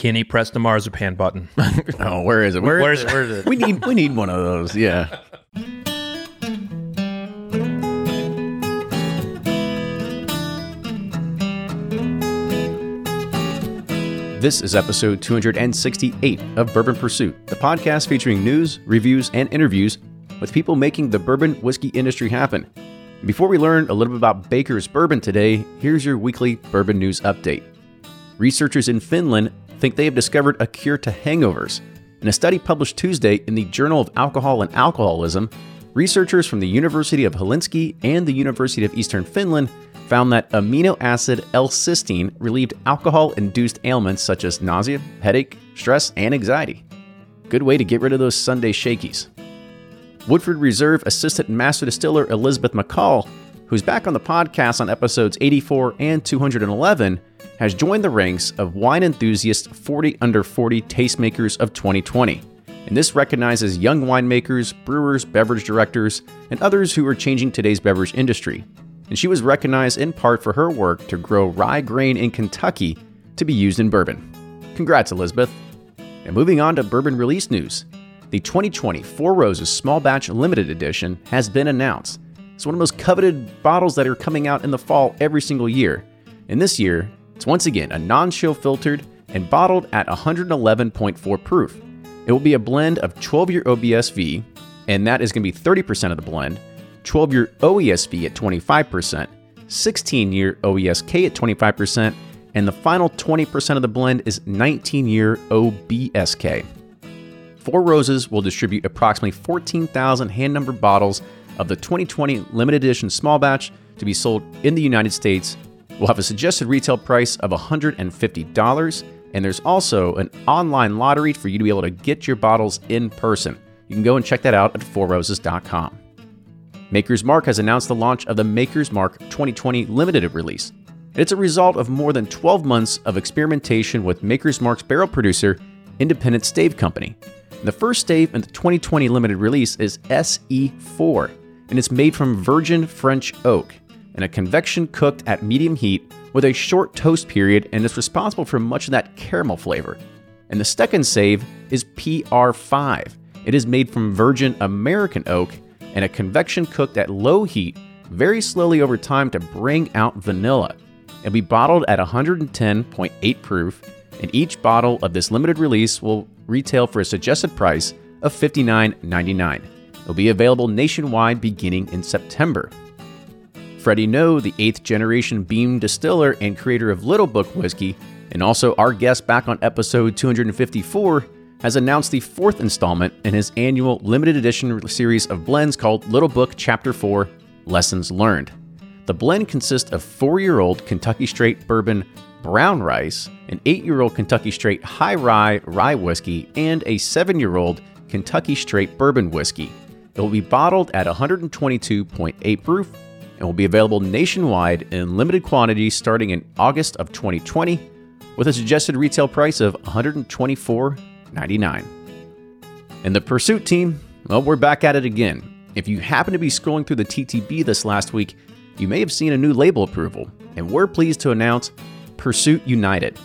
Kenny, press the marzipan button. oh, where is it? Where, where is it? Where is it? we need we need one of those. Yeah. This is episode 268 of Bourbon Pursuit, the podcast featuring news, reviews, and interviews with people making the bourbon whiskey industry happen. Before we learn a little bit about Baker's Bourbon today, here's your weekly bourbon news update. Researchers in Finland think they have discovered a cure to hangovers. In a study published Tuesday in the Journal of Alcohol and Alcoholism, researchers from the University of Helsinki and the University of Eastern Finland found that amino acid L-cysteine relieved alcohol-induced ailments such as nausea, headache, stress, and anxiety. Good way to get rid of those Sunday shakies. Woodford Reserve Assistant Master Distiller Elizabeth McCall, who's back on the podcast on episodes 84 and 211, has joined the ranks of wine enthusiasts 40 under 40 tastemakers of 2020. And this recognizes young winemakers, brewers, beverage directors, and others who are changing today's beverage industry and she was recognized in part for her work to grow rye grain in Kentucky to be used in bourbon. Congrats, Elizabeth. And moving on to bourbon release news. The 2020 Four Roses Small Batch Limited Edition has been announced. It's one of the most coveted bottles that are coming out in the fall every single year. And this year, it's once again a non chill filtered and bottled at 111.4 proof. It will be a blend of 12 year OBSV, and that is going to be 30% of the blend, 12 year OESV at 25%, 16 year OESK at 25%, and the final 20% of the blend is 19 year OBSK. Four Roses will distribute approximately 14,000 hand numbered bottles of the 2020 limited edition small batch to be sold in the United States. We'll have a suggested retail price of $150, and there's also an online lottery for you to be able to get your bottles in person. You can go and check that out at fourroses.com. Maker's Mark has announced the launch of the Maker's Mark 2020 limited release. It's a result of more than 12 months of experimentation with Maker's Mark's barrel producer, Independent Stave Company. The first stave in the 2020 limited release is SE4, and it's made from virgin French oak and a convection cooked at medium heat with a short toast period and is responsible for much of that caramel flavor. And the second stave is PR5. It is made from virgin American oak and a convection cooked at low heat very slowly over time to bring out vanilla. It'll be bottled at 110.8 proof, and each bottle of this limited release will retail for a suggested price of $59.99. It'll be available nationwide beginning in September. Freddie Noe, the eighth generation Beam distiller and creator of Little Book Whiskey, and also our guest back on episode 254, has announced the fourth installment in his annual limited edition series of blends called Little Book Chapter 4 Lessons Learned. The blend consists of four year old Kentucky Straight Bourbon Brown Rice, an eight year old Kentucky Straight High Rye Rye Whiskey, and a seven year old Kentucky Straight Bourbon Whiskey. It will be bottled at 122.8 proof and will be available nationwide in limited quantities starting in August of 2020 with a suggested retail price of $124.99. And the Pursuit team, well, we're back at it again. If you happen to be scrolling through the TTB this last week, you may have seen a new label approval, and we're pleased to announce Pursuit United.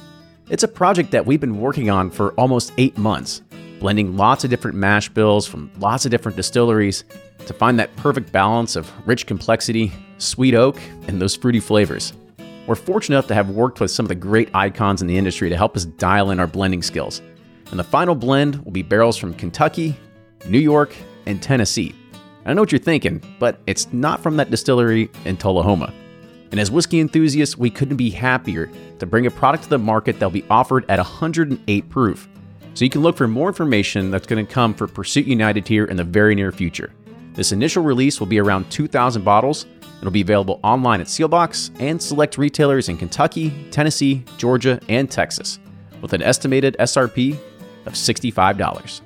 It's a project that we've been working on for almost eight months, blending lots of different mash bills from lots of different distilleries to find that perfect balance of rich complexity, sweet oak, and those fruity flavors. We're fortunate enough to have worked with some of the great icons in the industry to help us dial in our blending skills and the final blend will be barrels from Kentucky, New York, and Tennessee. I know what you're thinking, but it's not from that distillery in Tullahoma. And as whiskey enthusiasts, we couldn't be happier to bring a product to the market that'll be offered at 108 proof. So you can look for more information that's going to come for Pursuit United here in the very near future. This initial release will be around 2,000 bottles. It'll be available online at Seelbach's and select retailers in Kentucky, Tennessee, Georgia, and Texas, with an estimated SRP of $65.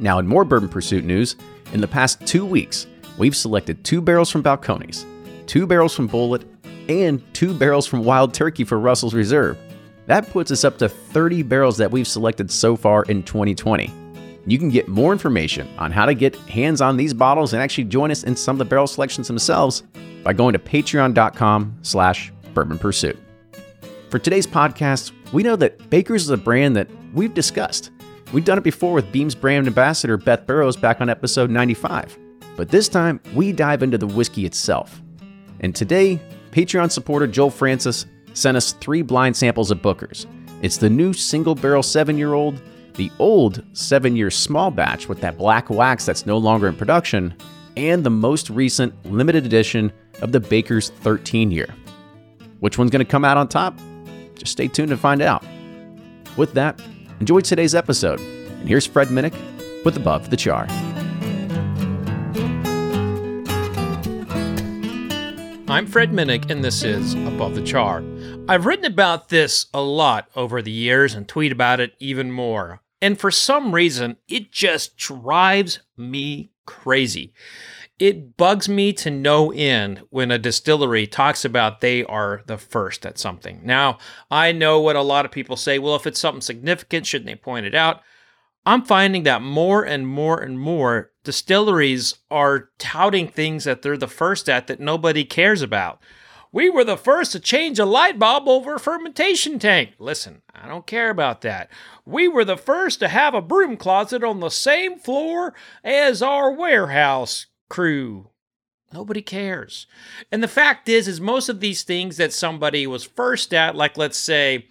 Now, in more Bourbon Pursuit news, in the past two weeks, we've selected two barrels from Balcones, two barrels from Bulleit, and two barrels from Wild Turkey for Russell's Reserve. That puts us up to 30 barrels that we've selected so far in 2020. You can get more information on how to get hands on these bottles and actually join us in some of the barrel selections themselves by going to patreon.com slash bourbon pursuit. For today's podcast, we know that Baker's is a brand that we've discussed. We've done it before with Beam's brand ambassador Beth Burrows back on episode 95. But this time, we dive into the whiskey itself. And today, Patreon supporter Joel Francis sent us three blind samples of Booker's. It's the new single barrel seven year old, the old seven year small batch with that black wax that's no longer in production, and the most recent limited edition of the Baker's 13 year. Which one's going to come out on top? Just stay tuned to find out. With that, enjoy today's episode. And here's Fred Minnick with Above the Char. I'm Fred Minnick, and this is Above the Char. I've written about this a lot over the years and tweet about it even more. And for some reason, it just drives me crazy. It bugs me to no end when a distillery talks about they are the first at something. Now, I know what a lot of people say well, if it's something significant, shouldn't they point it out? I'm finding that more and more and more distilleries are touting things that they're the first at that nobody cares about. We were the first to change a light bulb over a fermentation tank. Listen, I don't care about that. We were the first to have a broom closet on the same floor as our warehouse crew. Nobody cares. And the fact is is most of these things that somebody was first at like let's say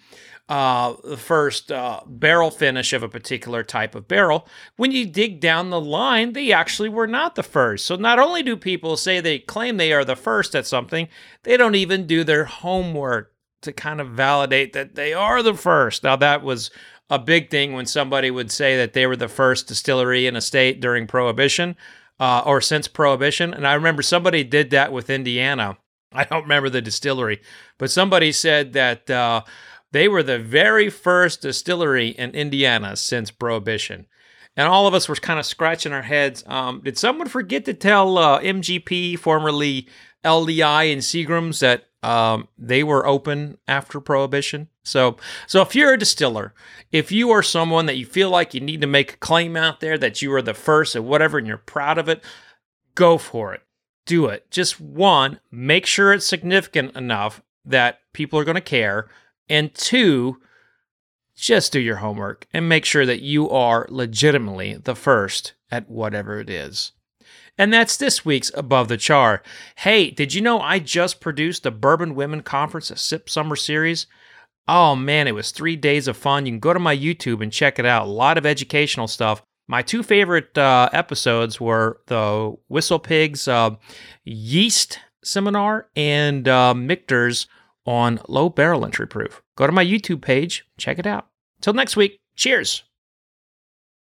uh, the first uh, barrel finish of a particular type of barrel, when you dig down the line, they actually were not the first. So not only do people say they claim they are the first at something, they don't even do their homework to kind of validate that they are the first. Now, that was a big thing when somebody would say that they were the first distillery in a state during Prohibition uh, or since Prohibition. And I remember somebody did that with Indiana. I don't remember the distillery, but somebody said that. Uh, they were the very first distillery in Indiana since Prohibition. And all of us were kind of scratching our heads. Um, did someone forget to tell uh, MGP, formerly LDI and Seagram's, that um, they were open after Prohibition? So, so if you're a distiller, if you are someone that you feel like you need to make a claim out there that you are the first at whatever and you're proud of it, go for it. Do it. Just one, make sure it's significant enough that people are going to care. And two, just do your homework and make sure that you are legitimately the first at whatever it is. And that's this week's Above the Char. Hey, did you know I just produced the Bourbon Women Conference a Sip Summer Series? Oh man, it was three days of fun. You can go to my YouTube and check it out. A lot of educational stuff. My two favorite uh, episodes were the WhistlePig's uh, Yeast Seminar and uh, Michter's on low barrel entry proof. Go to my YouTube page, check it out. Till next week, cheers.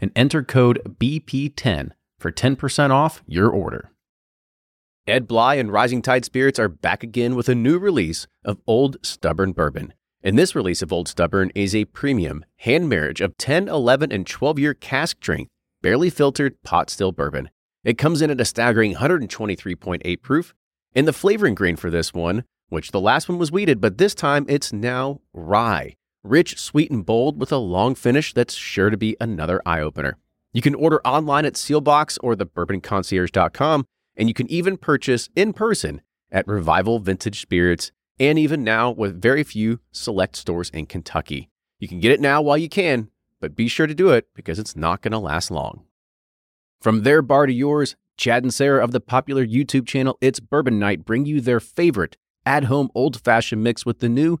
and enter code BP10 for 10% off your order. Ed Bly and Rising Tide Spirits are back again with a new release of Old Stubborn Bourbon. And this release of Old Stubborn is a premium hand marriage of 10, 11, and 12 year cask strength, barely filtered pot still bourbon. It comes in at a staggering 123.8 proof. And the flavoring grain for this one, which the last one was wheated, but this time it's now rye rich, sweet, and bold with a long finish that's sure to be another eye opener. You can order online at Seelbach's or thebourbonconcierge.com, and you can even purchase in person at Revival Vintage Spirits, and even now with very few select stores in Kentucky. You can get it now while you can, but be sure to do it because it's not going to last long. From their bar to yours, Chad and Sarah of the popular YouTube channel It's Bourbon Night bring you their favorite at home old fashioned mix with the new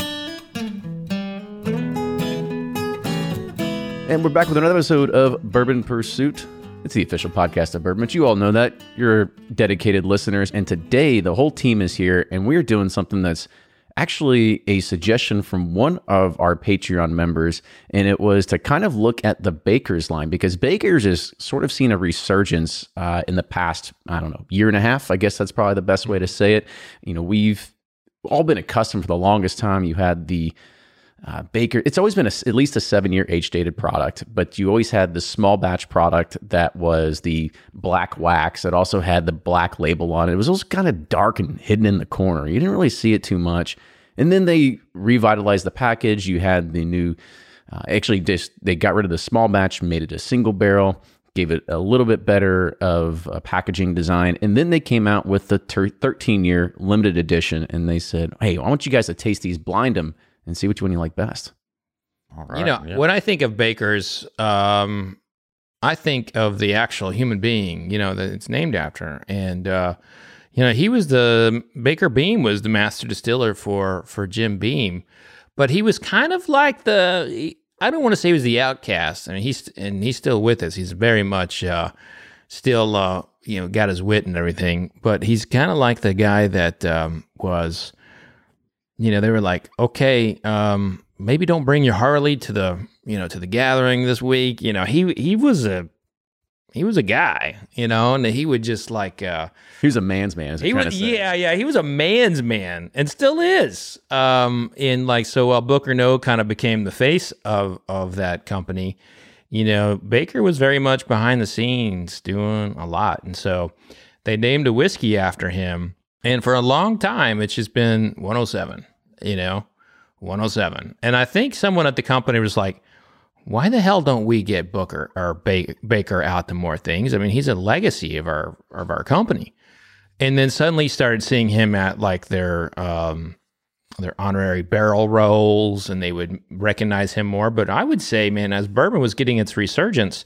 And we're back with another episode of Bourbon Pursuit. It's the official podcast of Bourbon. But you all know that. You're dedicated listeners. And today, the whole team is here, and we're doing something that's actually a suggestion from one of our Patreon members. And it was to kind of look at the Baker's line because Baker's has sort of seen a resurgence uh, in the past, I don't know, year and a half. I guess that's probably the best way to say it. You know, we've all been accustomed for the longest time. You had the uh, Baker, it's always been a, at least a seven year age dated product, but you always had the small batch product that was the black wax. It also had the black label on it. It was always kind of dark and hidden in the corner. You didn't really see it too much. And then they revitalized the package. You had the new, uh, actually, just they got rid of the small batch, made it a single barrel, gave it a little bit better of a packaging design. And then they came out with the 13 year limited edition and they said, hey, I want you guys to taste these, blind them and see which one you like best. All right. You know, yeah. when I think of bakers, um, I think of the actual human being, you know, that it's named after. And, uh, you know, he was the Baker Beam was the master distiller for for Jim Beam, but he was kind of like the I don't want to say he was the outcast. I mean, he's and he's still with us. He's very much uh, still uh, you know got his wit and everything, but he's kind of like the guy that um, was you know, they were like, okay, um, maybe don't bring your Harley to the, you know, to the gathering this week. You know, he he was a he was a guy, you know, and he would just like uh he was a man's man. He was, yeah, yeah, he was a man's man, and still is. Um, in like so, while Booker Noe kind of became the face of of that company, you know, Baker was very much behind the scenes doing a lot, and so they named a whiskey after him. And for a long time, it's just been 107 you know, 107. And I think someone at the company was like, why the hell don't we get Booker or ba- Baker out to more things? I mean, he's a legacy of our of our company. And then suddenly started seeing him at like their um, their honorary barrel rolls, and they would recognize him more. But I would say, man, as bourbon was getting its resurgence,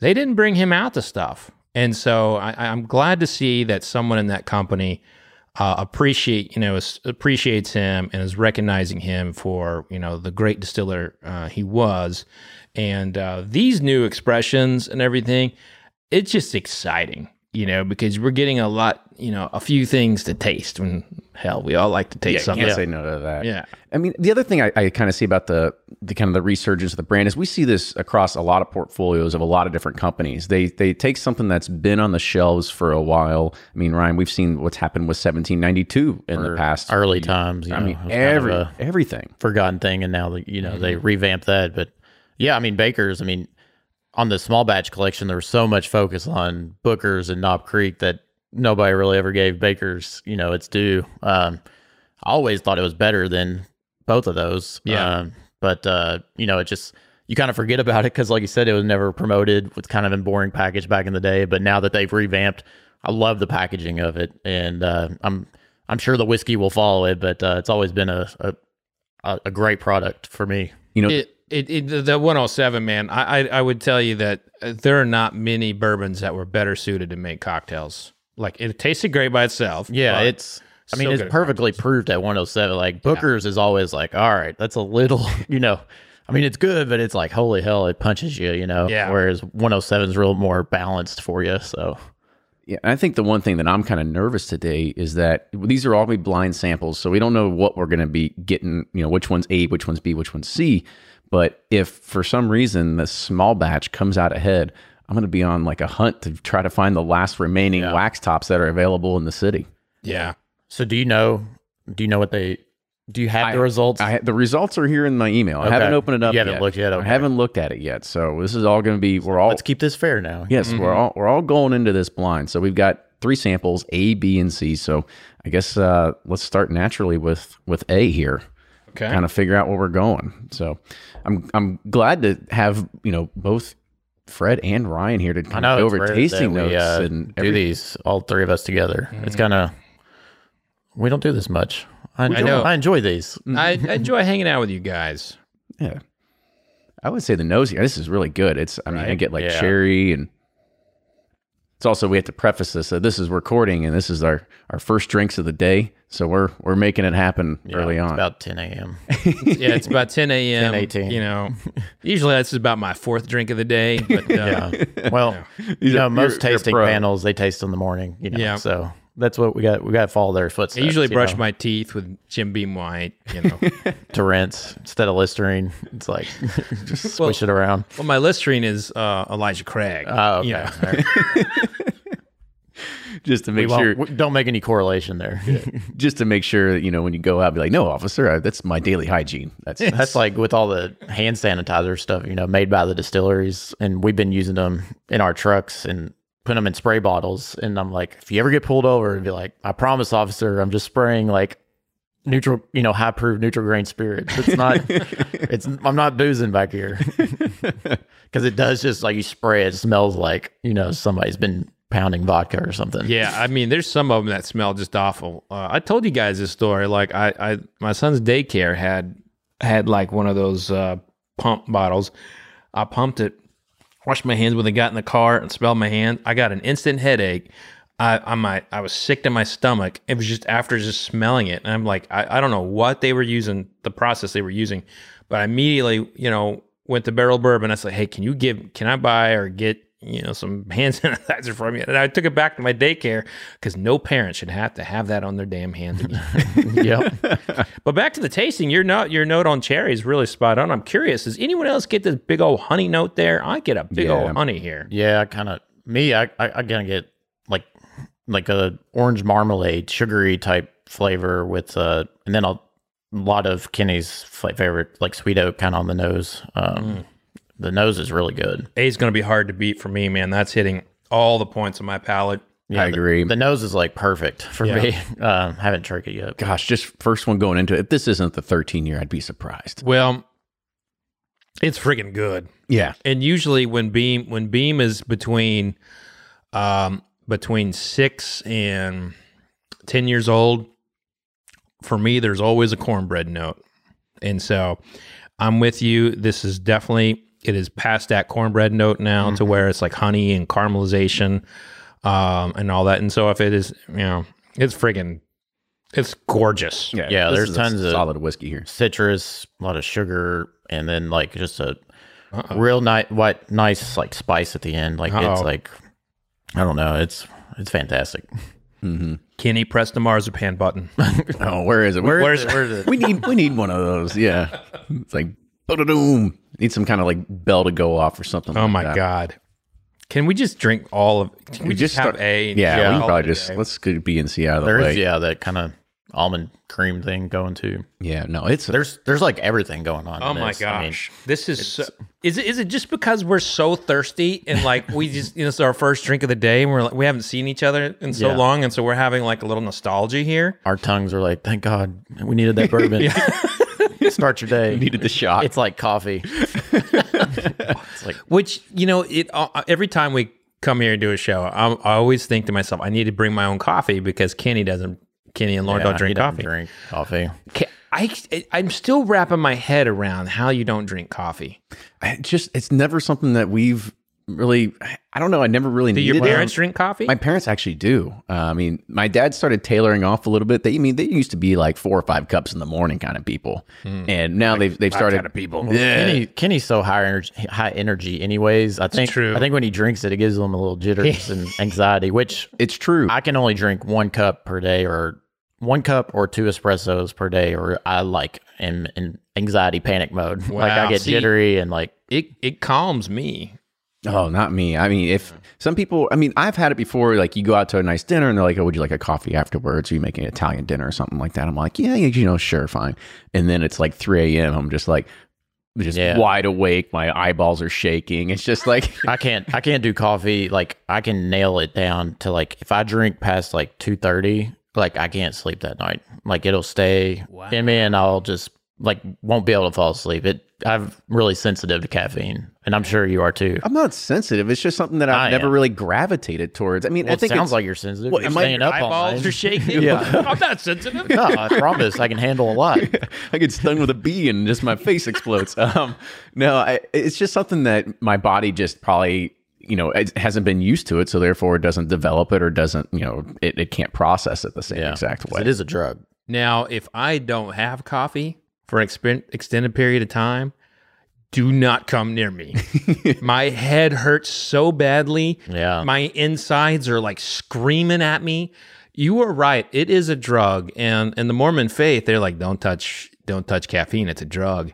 they didn't bring him out to stuff. And so I, I'm glad to see that someone in that company uh, appreciate you know appreciates him and is recognizing him for you know the great distiller uh, he was, and uh, these new expressions and everything, it's just exciting, you know, because we're getting a lot, you know, a few things to taste. When hell, we all like to taste yeah, something. Can't say no to that. Yeah. I mean, the other thing I, I kind of see about the the kind of the resurgence of the brand is we see this across a lot of portfolios of a lot of different companies. They they take something that's been on the shelves for a while. I mean, Ryan, we've seen what's happened with 1792 in or the past early times. I know, mean, every everything forgotten thing, and now you know they mm-hmm. revamped that. But yeah, I mean, Baker's. I mean, on the small batch collection, there was so much focus on Booker's and Knob Creek that nobody really ever gave Baker's, you know, its due. Um, I always thought it was better than both of those. Yeah. Um, but, uh, you know, it just, you kind of forget about it because, like you said, it was never promoted. It's kind of a boring package back in the day. But now that they've revamped, I love the packaging of it. And uh, I'm, I'm sure the whiskey will follow it, but uh, it's always been a, a, a great product for me. You know, it, it, it, the 107 man I, I, I would tell you that uh, there are not many bourbons that were better suited to make cocktails like it tasted great by itself yeah it's i mean it's perfectly proved at 107 like booker's yeah. is always like all right that's a little you know i mean it's good but it's like holy hell it punches you you know yeah whereas 107 is real more balanced for you so yeah, I think the one thing that I'm kind of nervous today is that these are all be blind samples, so we don't know what we're going to be getting. You know, which one's A, which one's B, which one's C. But if for some reason the small batch comes out ahead, I'm going to be on like a hunt to try to find the last remaining yeah. wax tops that are available in the city. Yeah. So do you know? Do you know what they? Do you have I, the results? I, the results are here in my email. Okay. I haven't opened it up. You haven't yet. looked yet. Okay. I haven't looked at it yet. So this is all going to be. We're all. Let's keep this fair now. Yes, mm-hmm. we're all we're all going into this blind. So we've got three samples: A, B, and C. So I guess uh, let's start naturally with with A here. Okay. kind of figure out where we're going. So I'm I'm glad to have you know both Fred and Ryan here to I kind of go over tasting that we, notes uh, and do these all three of us together. It's kind of we don't do this much. I enjoy, know. I enjoy these. I, I enjoy hanging out with you guys. Yeah. I would say the nose here, this is really good. It's, I mean, I get like Yeah. cherry and it's also, we have to preface this. So this is recording and this is our, our first drinks of the day. So we're, we're making it happen early it's on. about 10 a.m. Yeah, it's about 10 a.m. 10, 18. You know, usually that's about my fourth drink of the day. But uh, Yeah. Well, you know, most you're a tasting pro. panels they taste in the morning. You know, Yeah. so that's what we got. We got to follow their footsteps. I usually brush know, my teeth with Jim Beam White. You know, to rinse instead of Listerine. It's like just Well- swish it around. well, my Listerine is uh, Elijah Craig. Oh, okay. you know. Just to make won't- sure, we don't make any correlation there. just to make sure that, you know, when you go out, be like, no, officer, I, that's my daily hygiene. That's, That's like with all the hand sanitizer stuff, you know, made by the distilleries, and we've been using them in our trucks and putting them in spray bottles. And I'm like, if you ever get pulled over, and be like, I promise, officer, I'm just spraying like neutral, you know, high proof neutral grain spirits. It's not, it's I'm not boozing back here because it does just like you spray it, it smells like you know somebody's been pounding vodka or something. Yeah, I mean, there's some of them that smell just awful. Uh, I told you guys this story. Like, I, I, my son's daycare had had like one of those uh, pump bottles. I pumped it, washed my hands when they got in the car, and smelled my hand. I got an instant headache. I, I my, I was sick to my stomach. It was just after just smelling it, and I'm like, I, I don't know what they were using, the process they were using, but I immediately, you know, went to Barrel Bourbon. I said, hey, can you give, can I buy or get you know, some hand sanitizer from you. And I took it back to my daycare because no parent should have to have that on their damn hands yep. but back to the tasting, your note, your note on cherry is really spot on. I'm curious, does anyone else get this big old honey note there? I get a big Yeah. old honey here. Yeah, I kind of me. I I, I gonna get like like a orange marmalade, sugary type flavor with uh, and then a lot of Kenny's favorite like sweet oak kind of on the nose. Um, The nose is really good. A is going to be hard to beat for me, man. That's hitting all the points on my palate. I the- agree. The, nose is like perfect for Yeah. me. Um, haven't tried it yet. Gosh, just first one going into it. If this isn't the 13 year, I'd be surprised. Well, it's freaking good. Yeah. and usually when beam when beam is between um between six and ten years old for me there's always a cornbread note and so i'm with you this is definitely it is past that cornbread note now to where it's like honey and caramelization um and all that and so if it is you know it's friggin it's gorgeous Yeah, this there's is a tons of- solid whiskey here. Citrus, a lot of sugar, and then like just a Uh-oh. real nice, what nice like spice at the end. Like it's Uh-oh. like I don't know. It's it's fantastic. kenny press the marzipan button Oh, where is it? Where, where's where's it we need we need one of those. Yeah. It's like boom. Need some kind of like bell to go off or something. Oh like my that. god! Can we just drink all of? Can we, just, have start- a? and Yeah, just we can probably it a just let's get B and C out of the There's way. yeah, that kind of almond cream thing going too. Yeah, no, it's a, There's there's like everything going on. Oh in my this. I mean, gosh! this is so, is it is it just because we're so thirsty and like we just you know it's our first drink of the day and we're like we haven't seen each other in so Yeah. long and so we're having like a little nostalgia here. our tongues are like, thank God we needed that bourbon. Start your day. needed the shot. It's like coffee. it's like Which you know it uh, every time we come here and do a show, I'm, I always think to myself I need to bring my own coffee because Kenny doesn't. Kenny and Lauren yeah, don't drink he coffee. Drink coffee. Ca- I I'm still wrapping my head around how you don't drink coffee. I just it's never something that we've really. I don't know. I never really Do needed your it. parents drink coffee? My parents actually do. Uh, I mean, my dad started tailoring off a little bit. They, I mean, they used to be like four or five cups in the morning kind of people, and now they've they've started. kind of people. Yeah. Kenny Kenny's so high energy, high energy. Anyways, I think true. I think when he drinks it, it gives him a little jitters and anxiety, which It's true. I can only drink one cup per day, or one cup or two espressos per day, or I like am in anxiety panic mode. like I get See- jittery and like It it calms me. Oh, not me. I mean, if mm-hmm. some people, I mean, I've had it before. Like, you go out to a nice dinner and they're like, "Oh, would you like a coffee afterwards?" Or you make an Italian dinner or something like that. I'm like, "Yeah, you know, sure, fine." And then it's like 3 a.m. I'm just like, just Yeah. wide awake. My eyeballs are shaking. It's just like, I can't I can't do coffee. Like I can nail it down to like if I drink past like two thirty, like I can't sleep that night. Like it'll stay in me, and I'll just like won't be able to fall asleep. It I'm really sensitive to caffeine, and I'm sure you are too. I'm not sensitive. It's just something that I've I never am. really gravitated towards. I mean, Well, I it sounds like you're sensitive. Well, you're it staying up all Eyeballs night. are shaking. Yeah. I'm not sensitive. no, I promise I can handle a lot. I get stung with a bee and just my face explodes. Um, no, I, it's just something that my body just probably you know it hasn't been used to it, so therefore it doesn't develop it or doesn't you know it, it can't process it the same Yeah, exact 'cause way. It is a drug. Now, if I don't have coffee for an expen- extended period of time, do not come near me. my head hurts so badly. Yeah. My insides are like screaming at me. You are right. It is a drug. And in the Mormon faith, they're like, don't touch, don't touch caffeine. It's a drug.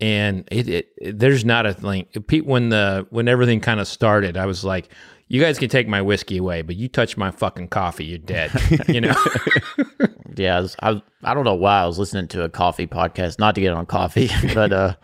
And it, it, it- there's not a thing. Pete, when the when everything kind of started, I was like, you guys can take my whiskey away, but you touch my fucking coffee, you're dead. you know? Yeah, I, was, I, I don't know why I was listening to a coffee podcast, not to get on coffee, but uh,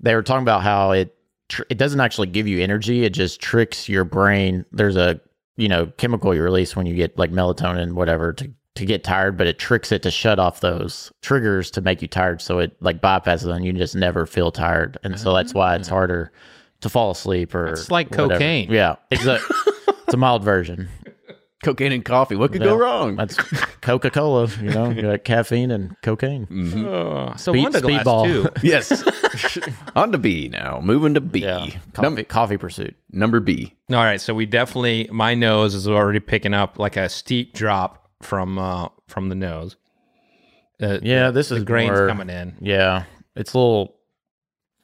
they were talking about how it tr- it doesn't actually give you energy; it just tricks your brain. There's a you know chemical you release when you get like melatonin, whatever, to to get tired, but it tricks it to shut off those triggers to make you tired, so it like bypasses and you just never feel tired, and so that's why it's harder to fall asleep or It's like whatever. cocaine. Yeah, exactly. it's a mild version. Cocaine and coffee. What could Yeah. go wrong? That's Coca Cola, you know, you got caffeine and cocaine. Uh, so Speed- Wanda glass speedball. too. yes. On to B now. Moving to B. Yeah, Num- coffee, coffee pursuit. number B. All right, so we definitely my nose is already picking up like a steep drop from uh from the nose. Uh, Yeah, this the is grains more- coming in. Yeah, it's a little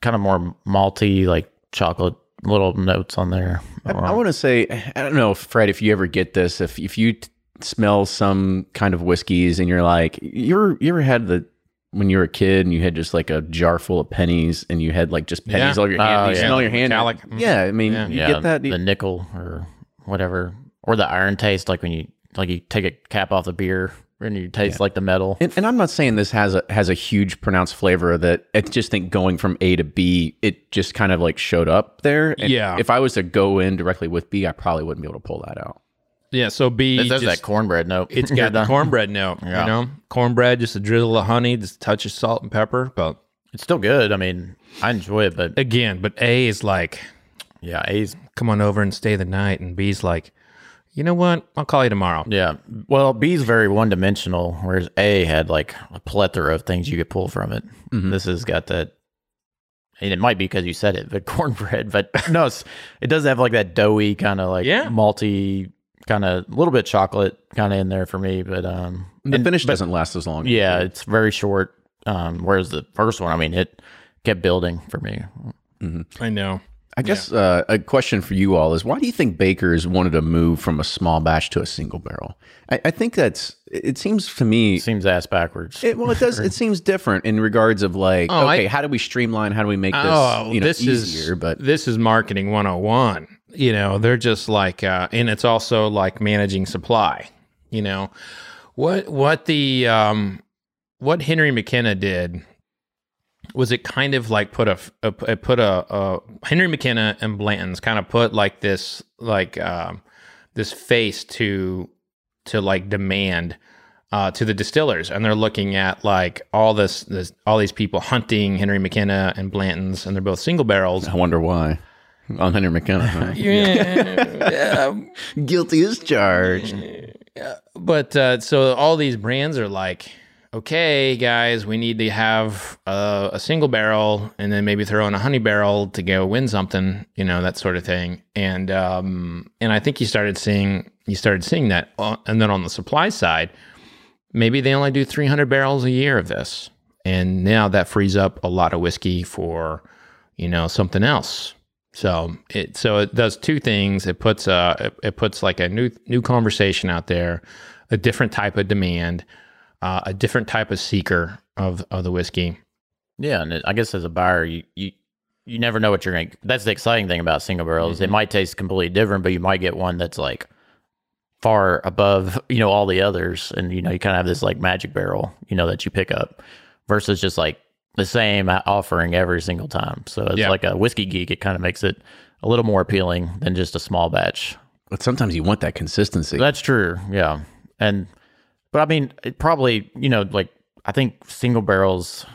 kind of more malty, like chocolate little notes on there. I, I want to say, I don't know, Fred, if you ever get this, if if you t- smell some kind of whiskeys and you're like, you ever you ever had the when you were a kid and you had just like a jar full of pennies and you had like just pennies Yeah. all your hand, Oh, you yeah. smell your hand. Metallic. Yeah, I mean, Yeah. you yeah, get that. the nickel or whatever, or the iron taste, like when you like you take a cap off the beer and you taste like the metal. And, and I'm not saying this has a has a huge pronounced flavor that I just think going from A to B, it just kind of like showed up there. And Yeah. If I was to go in directly with B, I probably wouldn't be able to pull that out. Yeah, so B It does just, that cornbread note. it's You're got the cornbread note. Yeah. You know, cornbread, just a drizzle of honey, just a touch of salt and pepper. But It's still good. I mean, I enjoy it, but again, but A is like, yeah, A's come on over and stay the night, and B's like, you know what? I'll call you tomorrow. Yeah. Well, B is very one dimensional, whereas A had like a plethora of things you could pull from it. Mm-hmm. This has got that. And it might be because you said it, but cornbread. But no, it's, it does have like that doughy kind of like Yeah. malty, kind of a little bit chocolate kind of in there for me. But um, The finish doesn't last as long. yeah, it's very short. Um, whereas the first one, I mean, it kept building for me. Mm-hmm. I know. I guess uh, a question for you all is why do you think bakers wanted to move from a small batch to a single barrel? I, I think that's it seems to me Seems ass backwards. it, well it does it seems different in regards of like Oh, I- okay how do we streamline? How do we make this oh, you know this easier? Is but this is marketing 101 you know they're just like uh and it's also like managing supply you know. What what the um what henry mckenna did was it kind of like put a, a put a, a henry mckenna and blanton's kind of put like this like um this face to to like demand uh, to the distillers, and they're looking at like all this, this, all these people hunting Henry McKenna and Blanton's, and they're both single barrels. I wonder why. On Henry McKenna huh? yeah, guilty as charged. But uh, so all these brands are like, okay, guys, we need to have uh, a single barrel, and then maybe throw in a honey barrel to go win something, you know, that sort of thing. And um, and I think you started seeing you started seeing that, and then on the supply side, maybe they only do 300 barrels a year of this, and now that frees up a lot of whiskey for, you know, something else. So it so it does two things. It puts uh it, it puts like a new new conversation out there, a different type of demand, uh, a different type of seeker of of the whiskey. Yeah, and I guess as a buyer, you you you never know what you're going. to That's the exciting thing about single barrels. It might taste completely different, but you might get one that's like far above, you know, all the others, and you know, you kind of have this like magic barrel, you know, that you pick up versus just like the same offering every single time. So it's Yeah. like a whiskey geek. It kind of makes it a little more appealing than just a small batch. but sometimes you want that consistency That's true. Yeah. And, but I mean, it probably, you know, like I think single barrels,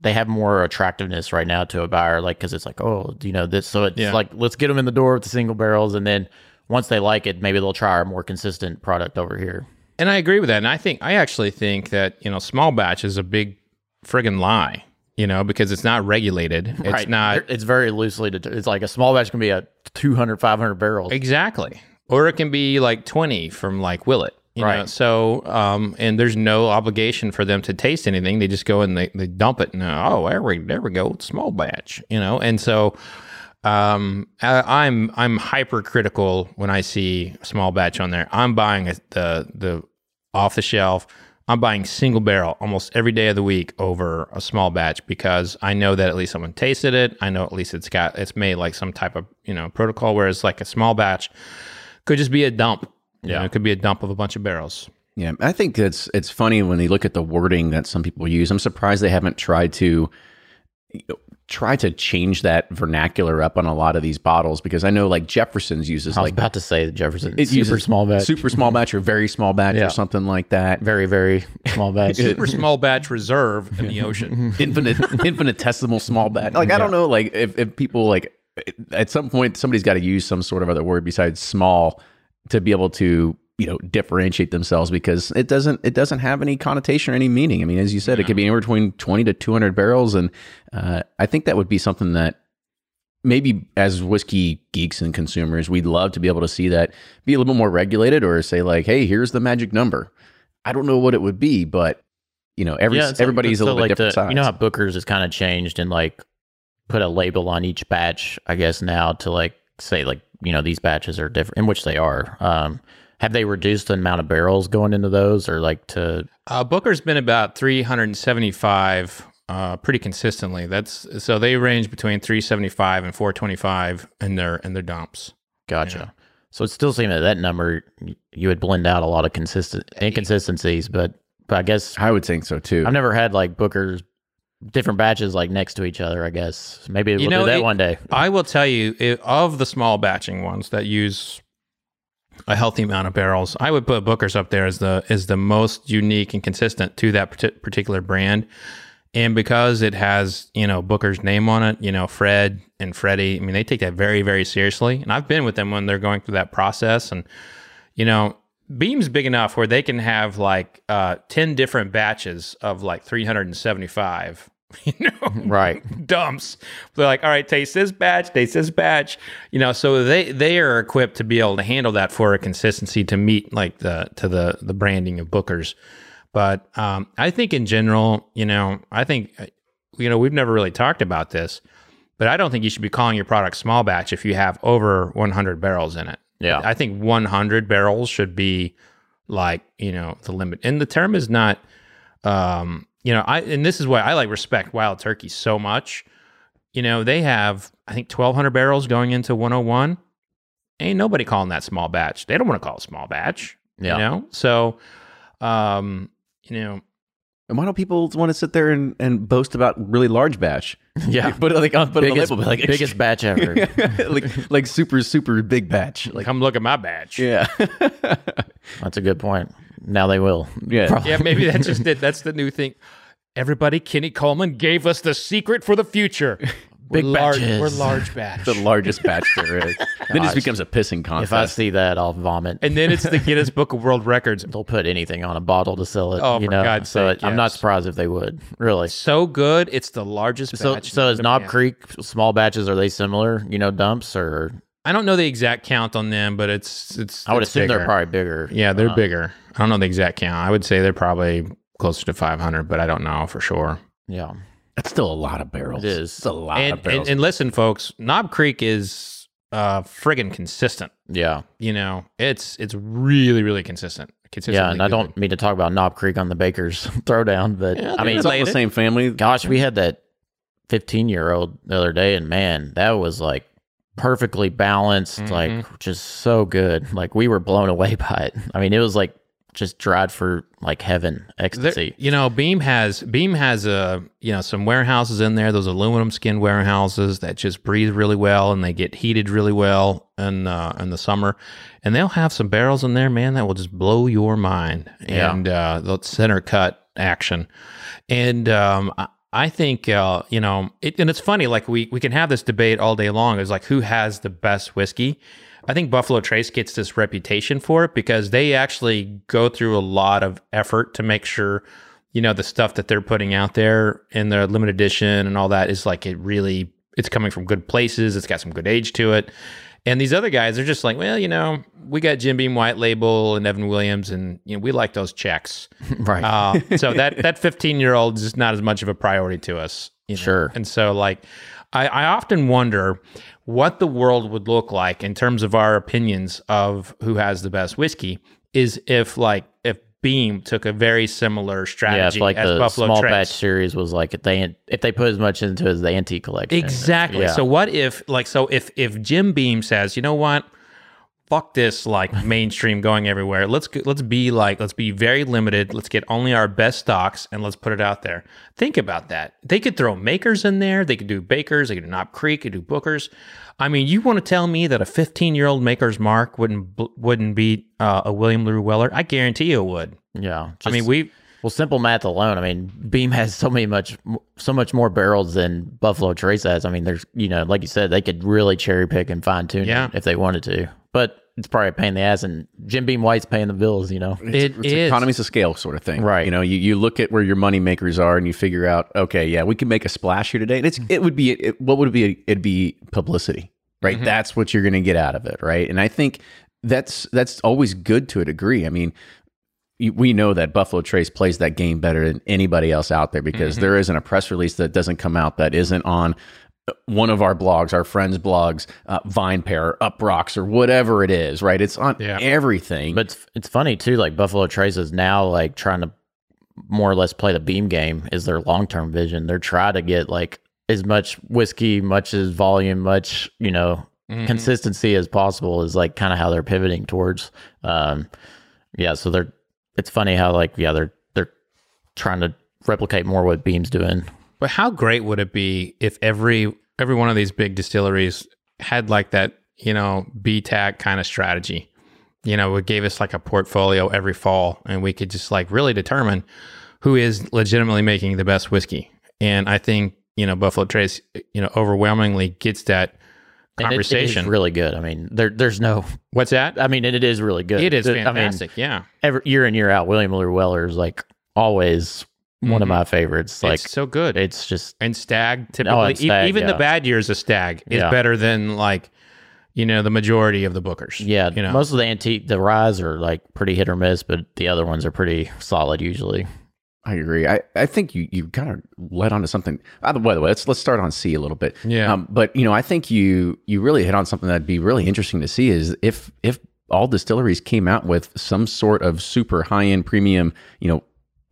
they have more attractiveness right now to a buyer, like because it's like, oh, you know this. So it's Yeah. like let's get them in the door with the single barrels, and then once they like it, maybe they'll try our more consistent product over here. And I agree with that. And I think I actually think that you know small batch is a big friggin' lie. You know because it's not regulated. It's right? not It's very loosely. Det- it's like a small batch can be a 200, 500 barrels. exactly, or it can be like twenty from like Willet. You Know? Right. So, um, and there's no obligation for them to taste anything. They just go and they, they dump it, and oh, there we there we go, it's small batch. You know, and so. Um, I, I'm I'm hypercritical when I see small batch on there. I'm buying a, the the off the shelf. I'm buying single barrel almost every day of the week over a small batch because I know that at least someone tasted it. I know at least it's got it's made like some type of you know protocol. Whereas like a small batch could just be a dump. Yeah, it could be a dump of a bunch of barrels. Yeah, I think it's it's funny when you look at the wording that some people use. I'm surprised they haven't tried to you know, try to change that vernacular up on a lot of these bottles because I know like Jefferson's uses I was like about to say Jefferson it super small batch, super small batch or very small batch Yeah. or something like that. very very small batch. Super small batch reserve in the ocean. Infinite infinitesimal small batch. Like I don't know like if, if people like at some point somebody's got to use some sort of other word besides small to be able to you know differentiate themselves because it doesn't it doesn't have any connotation or any meaning. I mean, as you said, it could be anywhere between twenty to two hundred barrels, and uh, I think that would be something that maybe as whiskey geeks and consumers, we'd love to be able to see that be a little bit more regulated, or say like, hey, here's the magic number. I don't know what it would be, but you know, every like- everybody's a so little like different the- size. You know how Booker's has kind of changed and like put a label on each batch, I guess now to like say like you know these batches are different, in which they are. Um, have they reduced the amount of barrels going into those, or like to Uh, Booker's been about 375 uh, pretty consistently. That's so they range between 375 and 425 in their in their dumps. gotcha? So it still seems that that number you would blend out a lot of consistent inconsistencies, but but I guess I would think so too. I've never had like Booker's different batches like next to each other. I guess maybe we'll know, do that it- one day. I will tell you, i of the small batching ones that use a healthy amount of barrels, I would put Booker's up there as the is the most unique and consistent to that parti- particular brand. And because it has, you know, Booker's name on it, you know, Fred and Freddie, I mean, they take that very, very seriously. And I've been with them when they're going through that process. And, you know, Beam's big enough where they can have like uh, 10 different batches of like 375, you know, Right. dumps. They're like, all right, taste this batch, taste this batch. You know, so they they are equipped to be able to handle that for a consistency to meet like the to the the branding of Booker's. But um, I think in general, you know, I think uh, you know we've never really talked about this, but I don't think you should be calling your product small batch if you have over 100 barrels in it. Yeah. I think 100 barrels should be like you know the limit, and the term is not um, you know, I and this is why I like respect Wild Turkey so much. You know, they have I think twelve hundred barrels going into one hundred one. Ain't nobody calling that small batch. They don't want to call it small batch. Yeah. You know, so um, you know, And why don't people want to sit there and, and boast about really large batch? Yeah. but like on but on the biggest, label, be like biggest batch ever. like like super super big batch. Like come look at my batch. yeah, That's a good point. Now they will. Yeah. Probably. Yeah, maybe that's just it. That's the new thing. Everybody, Kenny Coleman gave us the secret for the future. Big we're large, batches. We're large batch. the largest batch there is. then it just becomes a pissing contest. If I see that, I'll vomit. and then it's the Guinness Book of World Records. They'll put anything on a bottle to sell it. Oh, you for know? God's so sake, it- I'm not surprised if they would. Really. So good, it's the largest So, batch. so is Knob. Creek small batches? Are they similar? You know, dumps or I don't know the exact count on them, but it's it's. I would it's assume they're probably bigger. Yeah, they're Uh, bigger. I don't know the exact count. I would say they're probably closer to 500, but I don't know for sure. Yeah. That's still a lot of barrels. It is. It's a lot And, of barrels. and and listen, folks, Knob Creek is uh friggin' consistent. Yeah. You know, it's it's really really consistent. Consistently Yeah. And I don't mean to talk about Knob Creek on the Baker's throwdown, but Yeah, I mean, it's all the same family. gosh, we had that 15 year old the other day, and man, that was like perfectly balanced, Mhm. like just so good. Like we were blown away by it. I mean, it was like just dried for like heaven There- ecstasy. you know, Beam has Beam has a you know some warehouses in there. Those aluminum skin warehouses that just breathe really well and they get heated really well in uh, in the summer. And they'll have some barrels in there, man, that will just blow your mind. Yeah. And uh, the center cut action. And um, I, I think uh, you know, it, and it's funny. Like we we can have this debate all day long. It's like who has the best whiskey. I think Buffalo Trace gets this reputation for it because they actually go through a lot of effort to make sure, you know, the stuff that they're putting out there in their limited edition and all that is like it really it's coming from good places. It's got some good age to it. And these other guys are just like, well, you know, we got Jim Beam White Label and Evan Williams, and you know, we like those checks. right. Uh, so that that 15 year old is not as much of a priority to us. you know? Sure. And so, like, I, I often wonder what the world would look like in terms of our opinions of who has the best whiskey. Is if like if Beam took a very similar yeah, strategy if like as the Buffalo small Trace. batch series was like if they if they put as much into it as the antique collection. Exactly. Yeah. So what if like so if if Jim Beam says, you know what? Fuck this like mainstream going everywhere. Let's let's be like let's be very limited. Let's get only our best stocks and let's put it out there. Think about that. They could throw makers in there. They could do bakers. They could do Knob Creek. They could do bookers. I mean, you want to tell me that a 15 year old maker's mark wouldn't wouldn't beat uh, a William Larue Weller? I guarantee you it would. yeah. I mean, we Well, simple math alone. I mean, Beam has so many much, so much more barrels than Buffalo Trace has. I mean, there's, you know, like you said, they could really cherry pick and fine tune Yeah. if they wanted to. But it's probably a pain in the ass, and Jim Beam White's paying the bills. You know, it it's is. economies of scale sort of thing, Right. You know, you, you look at where your money makers are, and you figure out, okay, yeah, we can make a splash here today, and it's it would be it, what would it be? It'd be publicity, right? Mm-hmm. That's what you're going to get out of it, right? And I think that's that's always good to a degree. I mean, we know that Buffalo Trace plays that game better than anybody else out there because mm-hmm. there isn't a press release that doesn't come out that isn't on one of our blogs, our friends' blogs, uh, VinePair, Uproxx, or whatever it is, right? It's on Yeah. everything. but it's, it's funny too. Like Buffalo Trace is now like trying to more or less play the Beam game. Is their long term vision? They're trying to get like as much whiskey, much as volume, much you know Mhm. consistency as possible is like kind of how they're pivoting towards. Um, yeah, so they're it's funny how like yeah they're they're trying to replicate more what Beam's doing. But how great would it be if every every one of these big distilleries had like that, you know, BTAC kind of strategy? You know, it gave us like a portfolio every fall and we could just like really determine who is legitimately making the best whiskey. And I think, you know, Buffalo Trace, you know, overwhelmingly gets that And it- it conversation. really good. I mean, there there's no. What's that? I mean, and it is really good. It is I mean, fantastic. yeah. every year in year out, William Miller Weller is like always one of Mhm. my favorites. Like it's so good. it's just and stag Oh, typically and Stag, e- even the bad years of stag is Yeah. better than like you know the majority of the bookers yeah. you know Most of the antique, the ryes are like pretty hit or miss, but the other ones are pretty solid usually. I agree. I, I think you, you kind of led onto something. By the way, let's let's start on C a little bit. Yeah. Um, but you know, I think you you really hit on something that'd be really interesting to see is if if all distilleries came out with some sort of super high end premium, you know,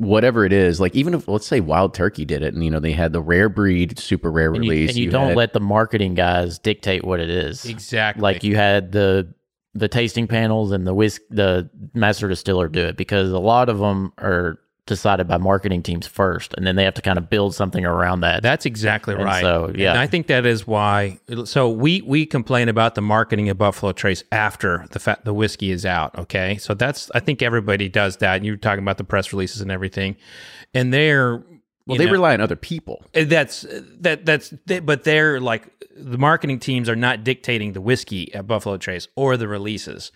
whatever it is. Like even if let's say Wild Turkey did it, and you know they had the rare breed super rare And you, release. and you, don't had- let the marketing guys dictate what it is. exactly Like you had the the tasting panels and the whisk the master distiller do it because a lot of them are decided by marketing teams first, and then they have to kind of build something around that. That's exactly And right. so, yeah. And I think that is why. So we we complain about the marketing of Buffalo Trace after the fa- the whiskey is out. Okay, so that's I think everybody does that. You're talking about the press releases and everything, and they're well, they know, rely on other people. Uh, That's that. That's they, but they're like the marketing teams are not dictating the whiskey at Buffalo Trace or the releases,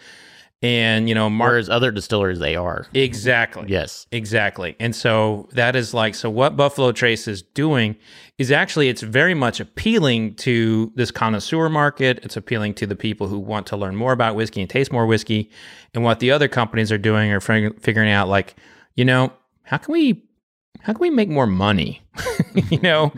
and you know, mar- Whereas other distillers, they are. exactly, Yes. exactly. And so that is like so. What Buffalo Trace is doing is actually it's very much appealing to this connoisseur market. It's appealing to the people who want to learn more about whiskey and taste more whiskey. And what the other companies are doing are fig- figuring out like, you know, how can we how can we make more money? you know,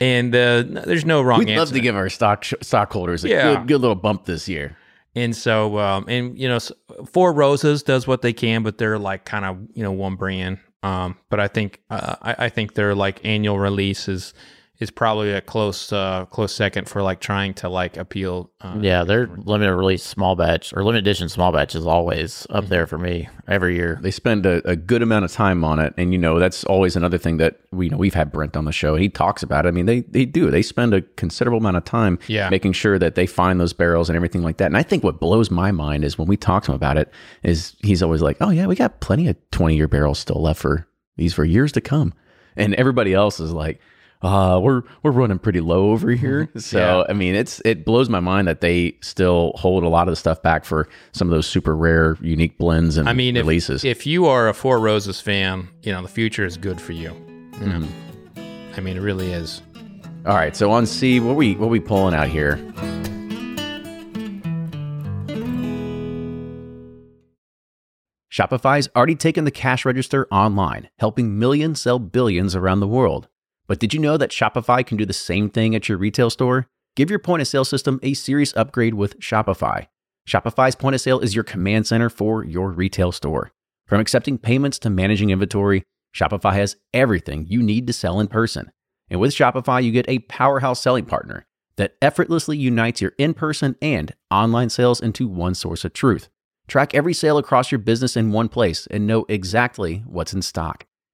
and uh, there's no wrong We'd answer. love to give our stock stockholders a Yeah. good, good little bump this year. And so, um, and you know, Four Roses does what they can, but they're like kind of you know one brand. Um, but I think uh, I, I think their like annual release is is probably a close uh, close second for like trying to like appeal. Uh, Yeah, their limited release small batch or limited edition small batch is always up there for me every year. They spend a, a good amount of time on it, and you know that's always another thing that we you know we've had Brent on the show. He talks about it. I mean, they they do. They spend a considerable amount of time Yeah. making sure that they find those barrels and everything like that. And I think what blows my mind is when we talk to him about it, is he's always like, "Oh yeah, we got plenty of twenty year barrels still left for these for years to come," and everybody else is like. Uh, we're we're running pretty low over here. So Yeah. I mean, it's it blows my mind that they still hold a lot of the stuff back for some of those super rare, unique blends and I mean, if, releases. if you are a Four Roses fan, you know the future is good for you. you know? Mm-hmm. I mean, it really is. All right, so on C, what we what we pulling out here? Shopify's already taken the cash register online, helping millions sell billions around the world. But did you know that Shopify can do the same thing at your retail store? Give your point of sale system a serious upgrade with Shopify. Shopify's point of sale is your command center for your retail store. From accepting payments to managing inventory, Shopify has everything you need to sell in person. And with Shopify, you get a powerhouse selling partner that effortlessly unites your in person and online sales into one source of truth. Track every sale across your business in one place and know exactly what's in stock.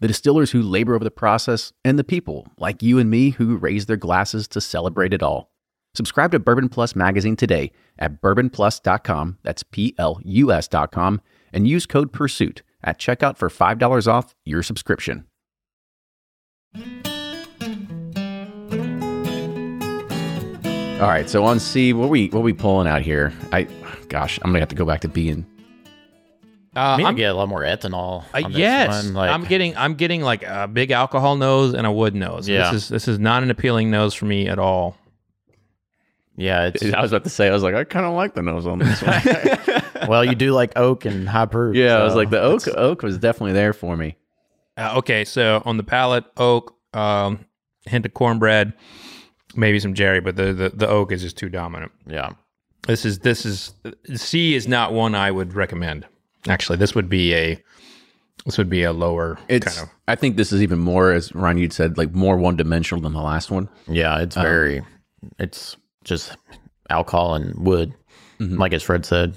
the distillers who labor over the process, and the people like you and me who raise their glasses to celebrate it all. Subscribe to Bourbon Plus magazine today at bourbonplus.com, that's P L U S.com, and use code PURSUIT at checkout for $5 off your subscription. All right, so on C, what we what we pulling out here? I, gosh, I'm gonna have to go back to B and Uh, I mean, I I'm, get a lot more ethanol. uh, this yes, one, like- I'm getting I'm getting like a big alcohol nose and a wood nose. Yeah. This is this is not an appealing nose for me at all. Yeah, it's I was about to say, I was like, I kind of like the nose on this one. well, you do like oak and high proof. yeah, I was like, the oak oak was definitely there for me. Uh, okay, so on the palate, oak, um, hint of cornbread, maybe some jerry, but the, the the oak is just too dominant. Yeah, This is this is C is not one I would recommend. Actually, this would be a this would be a lower It's. kind of. I think this is even more, as Ryan you'd said, like more one dimensional than the last one. yeah, it's Uh-huh. very. It's just alcohol and wood, Mm-hmm. like as Fred said.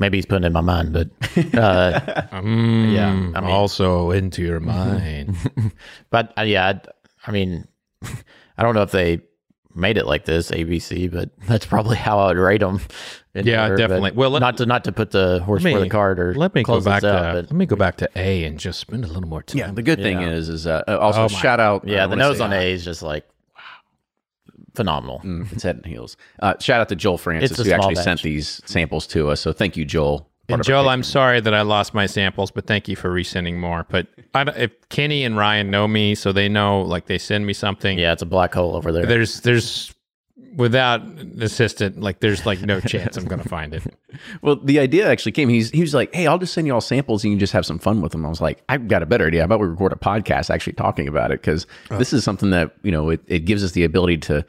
Maybe he's putting it in my mind, but uh, Mm, Yeah, I mean- also into your mind. but uh, yeah, I, I mean, I don't know if they made it like this ABC, but that's probably how I would rate them. Yeah, definitely. Well, let- not to not to put the horse Let for me- the cart or let me go close back this to out, but let me go back to A and just spend a little more time. Yeah, the good thing Yeah. is, is uh, also Oh shout out. yeah, I the nose on uh, A is just like phenomenal. Mm, it's head and heels. Uh, shout out to Joel Francis who actually batch. sent these samples to us. So thank you, Joel. Part And of our Joel, I'm sorry that I lost my samples, but thank you for resending more. But I don't, if Kenny and Ryan know me, so they know, like they send me something. Yeah, it's a black hole over there. There's there's without an assistant, like there's like no chance I'm gonna find it. Well, the idea actually came. He's he was like, "Hey, I'll just send you all samples, and you can just have some fun with them." I was like, "I've got a better idea. How about we record a podcast actually talking about it? Because oh. this is something that you know it, it gives us the ability to,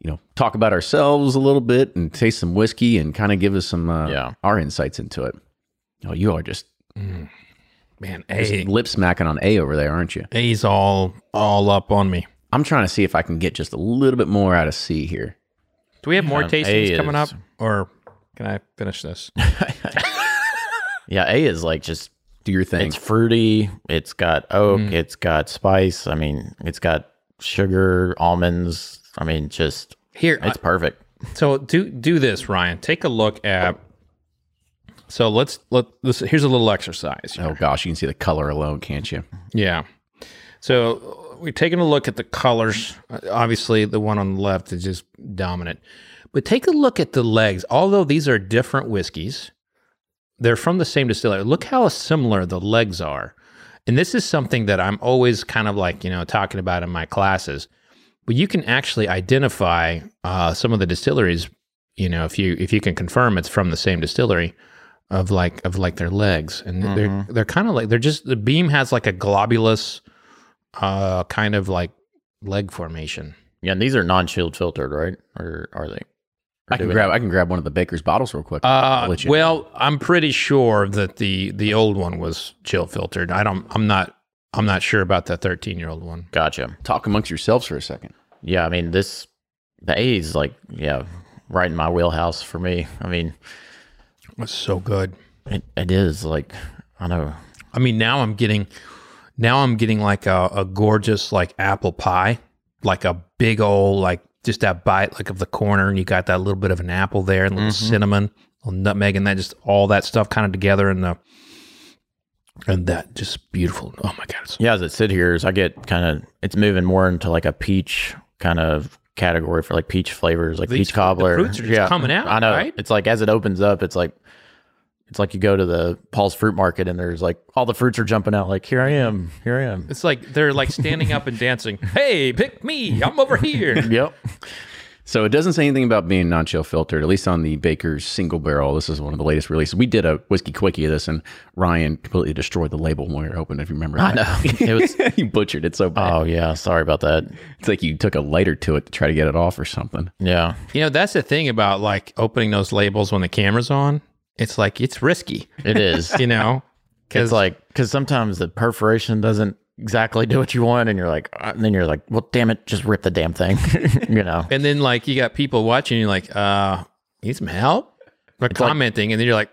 you know, talk about ourselves a little bit and taste some whiskey and kind of give us some uh, Yeah. our insights into it. Oh, you are just, Man, A lip smacking on A over there, aren't you? A's all all up on me. I'm trying to see if I can get just a little bit more out of C here. Do we have more Yeah, tastings coming up, or can I finish this? yeah, A is like just Do your thing. it's fruity. It's got oak. Mm. It's got spice. I mean, it's got sugar, almonds. I mean, just Here, it's perfect. So do do this, Ryan. Take a look at. So let's let this. Here's a little exercise. oh gosh, you can see the color alone, can't you? Yeah. So we're taking a look at the colors. Uh, Obviously, the one on the left is just dominant. But take a look at the legs. Although these are different whiskeys, they're from the same distillery. Look how similar the legs are. And this is something that I'm always kind of like, you know, talking about in my classes. But you can actually identify uh, some of the distilleries you know, if you if you can confirm it's from the same distillery of like of like their legs, and they're they're kind of like they're just the beam has like a globulous, uh, kind of like leg formation. Yeah, and these are non-chilled filtered, right? Or are they? I can do we grab I can grab one of the baker's bottles real quick. Uh, let you- well, I'm pretty sure that the the old one was chill filtered. I don't. I'm not. I'm not sure about the 13 year old one. Gotcha. talk amongst yourselves for a second. Yeah, I mean this, the A is like yeah, right in my wheelhouse for me. I mean, It's so good. it, it is like I know. I mean, now I'm getting, now I'm getting like a, a gorgeous like apple pie, like a big old like just that bite like of the corner, and you got that little bit of an apple there, and a little mm-hmm. cinnamon, a little nutmeg, and that just all that stuff kind of together, and the and that just beautiful. Oh my god, Yeah, as it sit here, is I get kind of it's moving more into like a peach kind of category for like peach flavors, like These peach fruit- the cobbler. fruits are just coming out, I know. right? It's like as it opens up, it's like it's like you go to the Paul's Fruit Market and there's like all the fruits are jumping out. Like here I am, here I am. It's like they're like standing up and dancing. Hey, pick me! I'm over here. Yep. So it doesn't say anything about being non-chill filtered, at least on the Baker's single barrel. This is one of the latest releases. We did a whiskey quickie of this, and Ryan completely destroyed the label when we were open. If you remember, I know. It was. you butchered it so bad. Oh yeah, sorry about that. It's like you took a lighter to it to try to get it off or something. Yeah. You know, that's the thing about like opening those labels when the camera's on. It's like it's risky. It is. You know, It's like because sometimes the perforation doesn't exactly do what you want, and you're like, uh, and then you're like, well, damn it, just rip the damn thing. you know. And then like you got people watching, you're like, uh, need some help? They're commenting, and then you're like,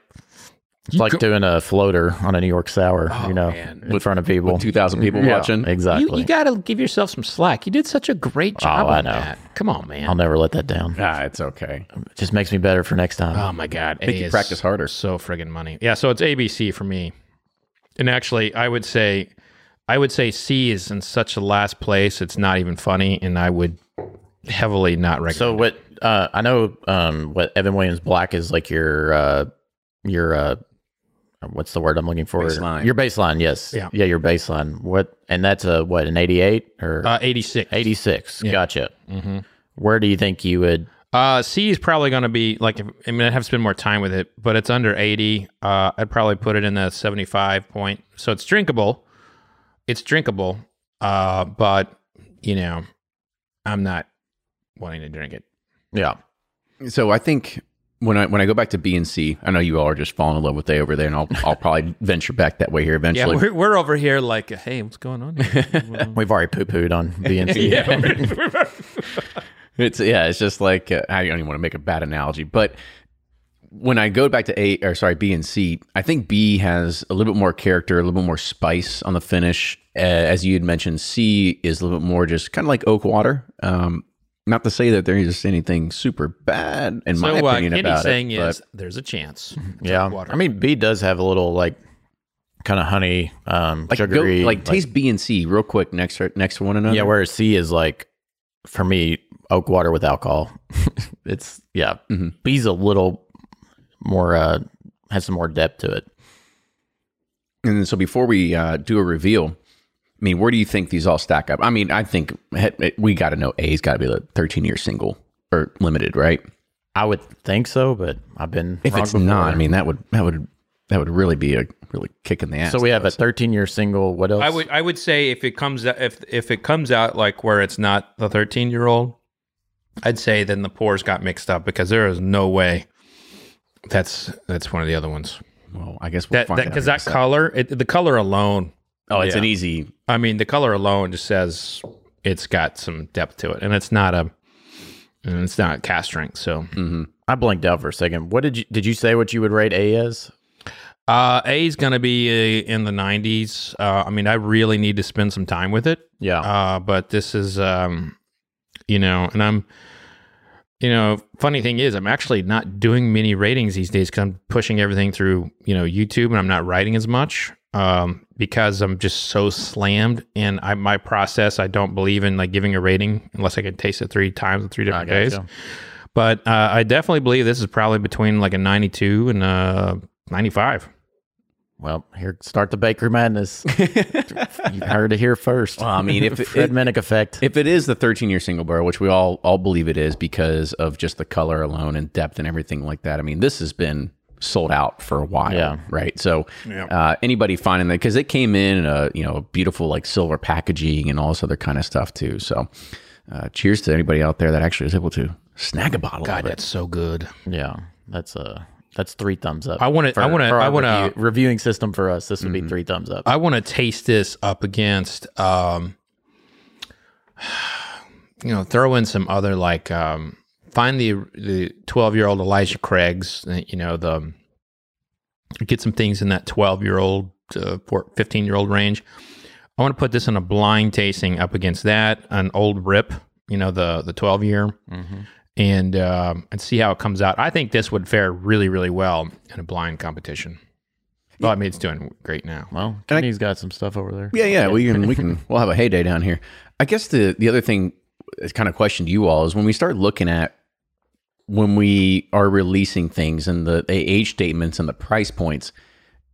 It's like doing a floater on a New York sour, you know, man. in front of people. Two thousand people Yeah, watching. Exactly. you, you got to give yourself some slack. You did such a great job Oh, I on know. that. Come on, man. I'll never let that down. Ah, it's okay. It just makes me better for next time. oh my god, Make you practice harder. So friggin' money. Yeah, so it's ABC for me. And actually, I would say, I would say C is in such a last place. It's not even funny, and I would heavily not recommend. so what? Uh, I know um, what Evan Williams Black is like your uh, your uh, what's the word I'm looking for? Baseline. Your baseline, yes. Yeah. yeah, your baseline. What? And that's a what? An 88 or uh, 86. 86? Gotcha. Mm-hmm. Where do you think you would? Uh, C is probably going to be like, if, I mean, I'd have to spend more time with it, but it's under 80. Uh, I'd probably put it in the 75 point. So it's drinkable. It's drinkable. Uh, but, you know, I'm not wanting to drink it. Yeah. So I think when I when I go back to B and C, I know you all are just falling in love with A over there, and I'll I'll probably venture back that way here eventually. Yeah, we're, we're over here like, hey, what's going on? Here? We've already poo pooed on B and BNC. It's yeah, it's just like uh, I don't even want to make a bad analogy, but when I go back to A or sorry B and C, I think B has a little bit more character, a little bit more spice on the finish. Uh, as you had mentioned, C is a little bit more just kind of like oak water. Um, not to say that there is anything super bad in my so what opinion Kenny's about saying it, is there's a chance. yeah. water. I mean, B does have a little like kind of honey, um, like go, sugary, like taste B and C real quick next next to one another. Yeah, whereas C is like for me oak water with alcohol. it's yeah. Mm-hmm. B's a little more uh has some more depth to it. And so before we uh, do a reveal, I mean, where do you think these all stack up? I mean, I think we got to know A's got to be the 13 year single or limited, right? I would think so, but I've been If wrong it's before. not, I mean, that would that would that would really be a really kick in the ass. so we have a 13 year single. What else? I would I would say if it comes out if if it comes out like where it's not the 13 year old, I'd say then the pours got mixed up because there is no way that's that's one of the other ones. Well, I guess we'll That find that because that color, it, the color alone. Oh, it's yeah. an easy. I mean, the color alone just says it's got some depth to it, and it's not a and it's not cast strength. So I blinked out for a second. What did you did you say what you would rate A as? uh, A is going to be uh, in the 90s. Uh, I mean, I really need to spend some time with it. Yeah. Uh, but this is, um, you know, and I'm, you know, funny thing is, I'm actually not doing many ratings these days because I'm pushing everything through, you know, YouTube and I'm not writing as much um, because I'm just so slammed. And I, my process, I don't believe in like giving a rating unless I can taste it three times in three different days. But uh, I definitely believe this is probably between like a 92 and a 95. Well, here start the bakery Madness. you heard it here first. Well, I mean, if it- Fred it- Minnick effect. If it is the 13 year single barrel, which we all all believe it is because of just the color alone and depth and everything like that, I mean, this has been sold out for a while, Yeah. right? So uh, anybody finding that because it came in a you know beautiful like silver packaging and all this other kind of stuff too. So uh, cheers to anybody out there that actually is able to snag a bottle. God, of it. that's so good. yeah, that's uh that's three thumbs up. I wanna- I wanna- I wanna- review- reviewing system for us. This would be three thumbs up. I want to taste this up against, um, you know, throw in some other like, um, find the the twelve year old Elijah Craig's, uh, you know, the get some things in that twelve year old, uh, fifteen year old range. I want to put this in a blind tasting up against that, an old Rip, you know, the the twelve year, and um, and see how it comes out. I think this would fare really really well in a blind competition. Well, I mean, it's doing great now. well, Kenny's got some stuff over there. Yeah, yeah, we can we can we'll have a heyday down here. I guess the the other thing, is kind of question to you all is when we start looking at when we are releasing things and the, the age statements and the price points,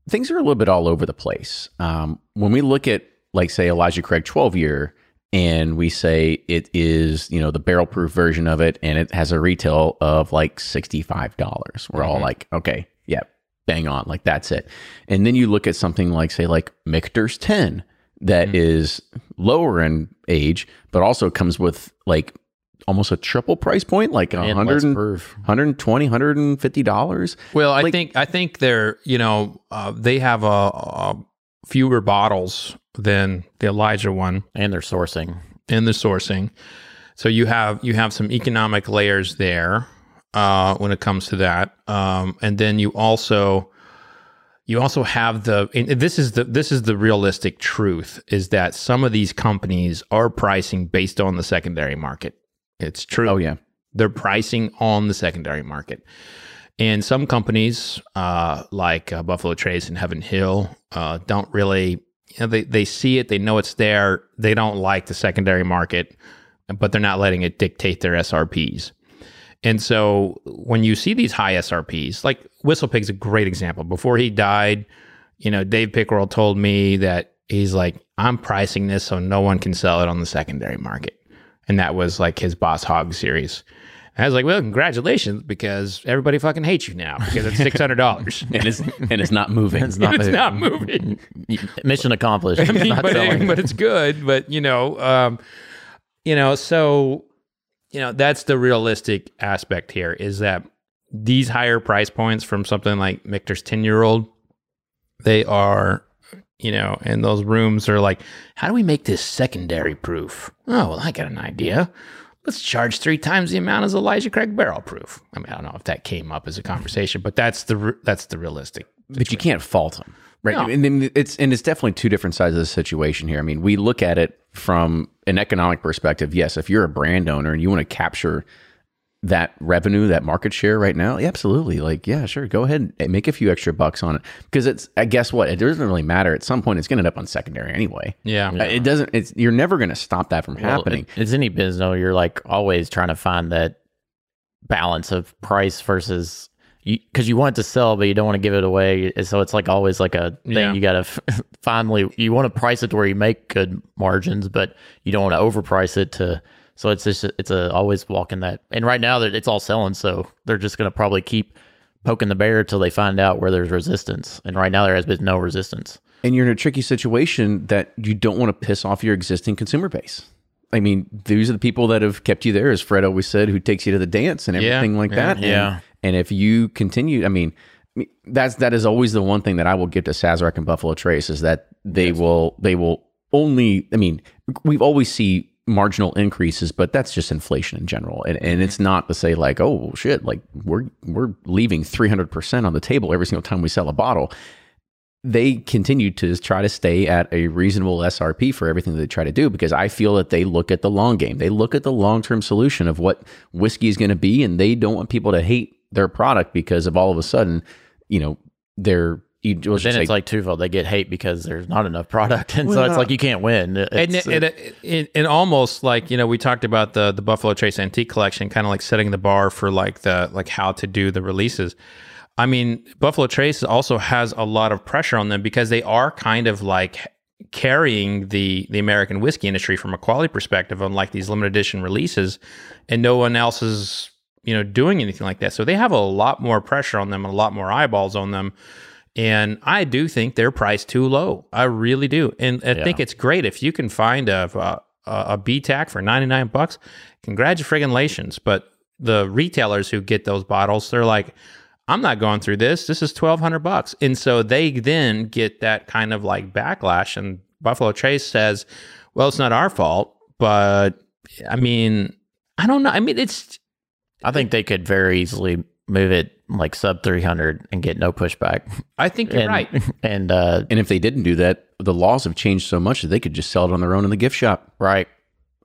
things are a little bit all over the place. Um, when we look at like say Elijah Craig 12 year and we say it is you know the barrel proof version of it and it has a retail of like $65 we're all like okay yeah bang on like that's it. And then you look at something like say like Michter's 10 that is lower in age but also comes with like almost a triple price point like a And hundred proof. 120 150 dollars. Well, I Like- think I think they're you know uh, they have a, a fewer bottles than the Elijah one And they're sourcing. in the sourcing, so you have you have some economic layers there uh, when it comes to that, um, and then you also you also have the and this is the this is the realistic truth is that some of these companies are pricing based on the secondary market. It's true oh yeah they're pricing on the secondary market. And some companies, uh, like uh, Buffalo Trace and Heaven Hill, uh, don't really, you know, they, they see it, they know it's there, they don't like the secondary market, but they're not letting it dictate their SRPs. And so when you see these high SRPs, like WhistlePig's a great example. Before he died, you know, Dave Pickerell told me that he's like, I'm pricing this so no one can sell it on the secondary market. And that was like his Boss Hog series. And I was like, well, congratulations, because everybody fucking hates you now because it's six hundred dollars. and it's and it's not moving It's not, it's moving. not moving. Mission accomplished. I It's mean, not but, selling. it, but it's good. But you know, um, you know, so you know that's the realistic aspect here is that these higher price points from something like Michter's ten year old, they are, you know, and those rooms are like, how do we make this secondary proof? Oh well, I got an idea. Let's charge three times the amount as Elijah Craig barrel proof. I mean, I don't know if that came up as a conversation, but that's the that's the realistic. but you can't fault them right No. and it's and it's definitely two different sides of the situation here i mean we look at it from an economic perspective yes if you're a brand owner and you want to capture that revenue that market share right now yeah, absolutely like yeah sure go ahead and make a few extra bucks on it because it's i guess what it doesn't really matter at some point it's going to end up on secondary anyway Yeah. Uh, it doesn't it's you're never going to stop that from Well, happening it- it's any business. though, You're like always trying to find that balance of price versus you because you want it to sell, but you don't want to give it away. So it's like always like a thing. Yeah. You got to f- finally you want to price it to where you make good margins, but you don't want to overprice it to. So it's just it's a always walking that. And right now that it's all selling, so they're just going to probably keep poking the bear until they find out where there's resistance. And right now there has been no resistance. and you're in a tricky situation that you don't want to piss off your existing consumer base. I mean, these are the people that have kept you there, as Fred always said, who takes you to the dance and Yeah, everything like yeah, that. And- yeah. And, if you continue, I mean, that's that is always the one thing that I will give to Sazerac and Buffalo Trace is that they will they will only. I mean, we've always see marginal increases, but that's just inflation in general, and and it's mm-hmm. not to say like, oh shit, like we're we're leaving three hundred percent on the table every single time we sell a bottle they continue to try to stay at a reasonable SRP for everything that they try to do because I feel that they look at the long game. They look at the long term solution of what whiskey is going to be, and they don't want people to hate their product because of all of a sudden, you know, they're. You, let's Then say- it's like twofold. They get hate because there's not enough product, and so it's like you can't win. and It's- and, and, and almost like you know we talked about the the Buffalo Trace Antique Collection, kind of like setting the bar for like the like how to do the releases. I mean, Buffalo Trace also has a lot of pressure on them because they are kind of like carrying the the American whiskey industry from a quality perspective on like these limited edition releases, and no one else is you know doing anything like that. So they have a lot more pressure on them and a lot more eyeballs on them. And I do think they're priced too low. I really do. And I think it's great if you can find a a, a BTAC for 99 bucks. Congratulations. But the retailers who get those bottles, they're like, I'm not going through this. This is 1200 bucks. And so they then get that kind of like backlash. And Buffalo Trace says, well, it's not our fault. But I mean, I don't know. I mean, it's I think they could very easily move it like sub 300 and get no pushback. I think you're and, right. And uh, And if they didn't do that, the laws have changed so much that they could just sell it on their own in the gift shop right.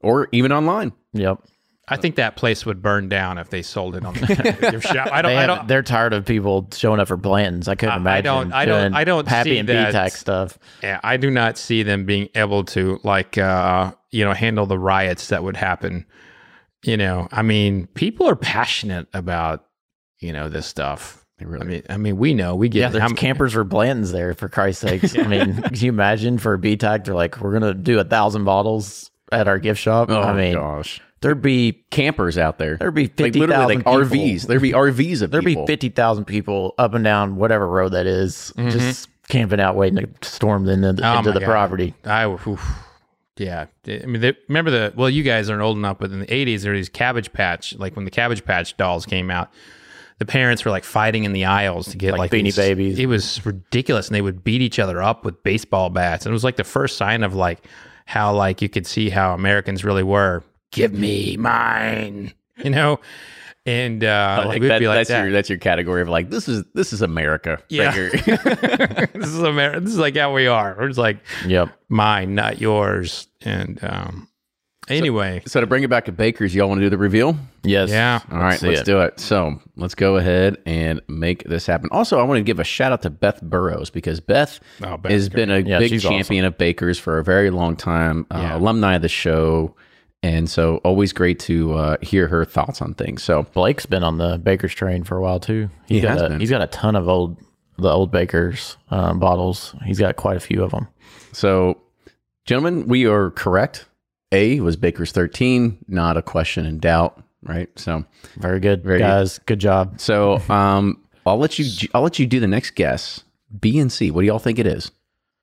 or even online. Yep. I think that place would burn down if they sold it on the gift shop. I don't. they I don't. They're tired of people showing up for Blanton's. I couldn't I- I don't- I don't- I don't Happy see and that. BTAC stuff. Yeah, I do not see them being able to like uh, you know handle the riots that would happen. You know, I mean, people are passionate about you know this stuff. Really I mean, I mean, we know we get Yeah, there's how campers for Blanton's there for Christ's sakes. I mean, can you imagine for a BTAC? They're like, we're gonna do a thousand bottles at our gift shop. Oh I mean, gosh, there'd be campers out there. there'd be like fifty literally thousand like RVs. There'd be RVs of There'd people. be fifty thousand people up and down whatever road that is, just camping out, waiting to storm into, Mm-hmm. Oh into the God. property. I oof. yeah. I mean, they, remember the well, you guys aren't old enough, but in the '80s there were these Cabbage Patch, like when the Cabbage Patch dolls came out. The parents were like fighting in the aisles to get Like like, Beanie these- Babies. It was ridiculous, and they would beat each other up with baseball bats. And it was like the first sign of like how like you could see how Americans really were. Give me mine, you know. And uh, like would that, be like that's that. your that's your category of like this is this is America. right Yeah. here. this is America. This is like how we are. We're just like Yep. mine, not yours. And um, anyway, so to bring it back to Baker's, y'all want to do the reveal? Yes. Yeah. All right, see let's it. do it. So let's go ahead and make this happen. Also, I want to give a shout out to Beth Burrows because Beth Oh, Beth's has been a Yeah, big she's champion of Baker's for a very long time, uh, Yeah. alumni of the show. And so always great to uh, hear her thoughts on things. So Blake's been on the Baker's train for a while too. He's He got has a, been. he's got a ton of old the old Baker's um, bottles. He's got quite a few of them. So, gentlemen, we are correct. A was Baker's 13, not a question in doubt, right? So, Very good, Very good. guys. Good job. so um, I'll let you I'll let you do the next guess. B and C. What do y'all think it is?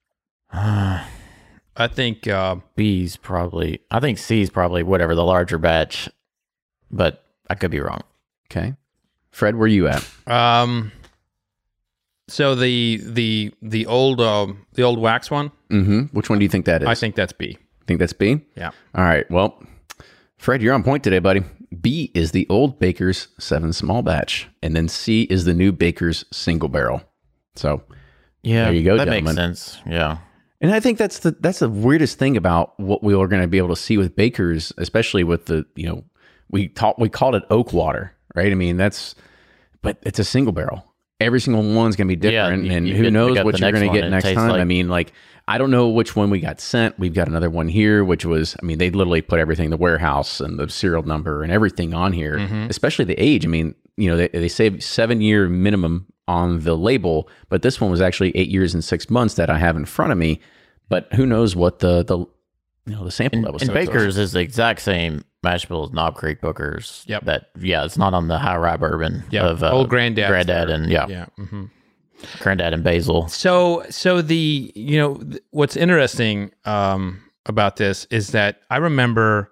I think uh, B's probably. I think C's probably whatever the larger batch, but I could be wrong. Okay, Fred, where you at? um, so the the the old um the old wax one. Mm-hmm. Which one do you think that is? I think that's B. think that's B. Yeah. All right. Well, Fred, you're on point today, buddy. B is the old Baker's seven small batch, and then C is the new Baker's single barrel. So Yeah, There you go, That makes sense. Yeah, And I think that's the that's the weirdest thing about what we are going to be able to see with Baker's, especially with the you know we taught we called it oak water, right? I mean that's, but it's a single barrel. Every single one's going to be Yeah, different, you- and you who knows what you're going to get next time. I mean, like I don't know which one we got sent. We've got another one here, which was I mean they literally put everything the warehouse and the serial number and everything on here, especially the age. I mean, you know they they say seven year minimum on the label, but this one was actually eight years and six months that I have in front of me. But who knows what the the you know the sample and, level. and Baker's is the exact same mash bill as Knob Creek Booker's. Yep. That yeah, it's not on the high rye bourbon. Yeah. of uh, old granddad. granddad and yeah, Yeah. hmm granddad and basil. So so the you know th- what's interesting um, about this is that I remember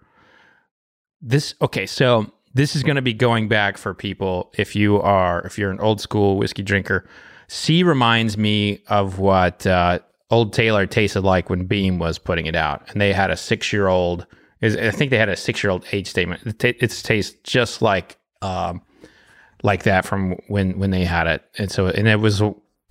this. Okay, so this is going to be going back for people if you are if you're an old school whiskey drinker. C reminds me of what uh, Old Taylor tasted like when Beam was putting it out, and they had a six year old. Is I think they had a six year old age statement. It, ta- it tastes just like um, like that from when when they had it, and so and it was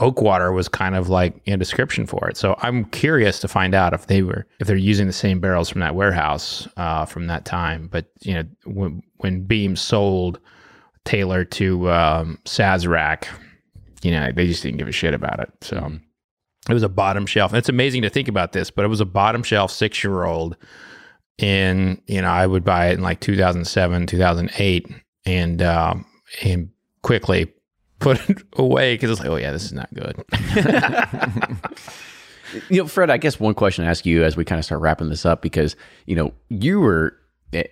Oakwater was kind of like a description for it. So I'm curious to find out if they were if they're using the same barrels from that warehouse uh, from that time. But you know when when Beam sold Taylor to um, Sazerac, you know they just didn't give a shit about it. So it was a bottom shelf. And it's amazing to think about this, but it was a bottom shelf six year old. And you know I would buy it in like 2007, 2008, and um, and quickly put it away because it's like, oh yeah, this is not good. You know, Fred, I guess one question to ask you as we kind of start wrapping this up because, you know, you were,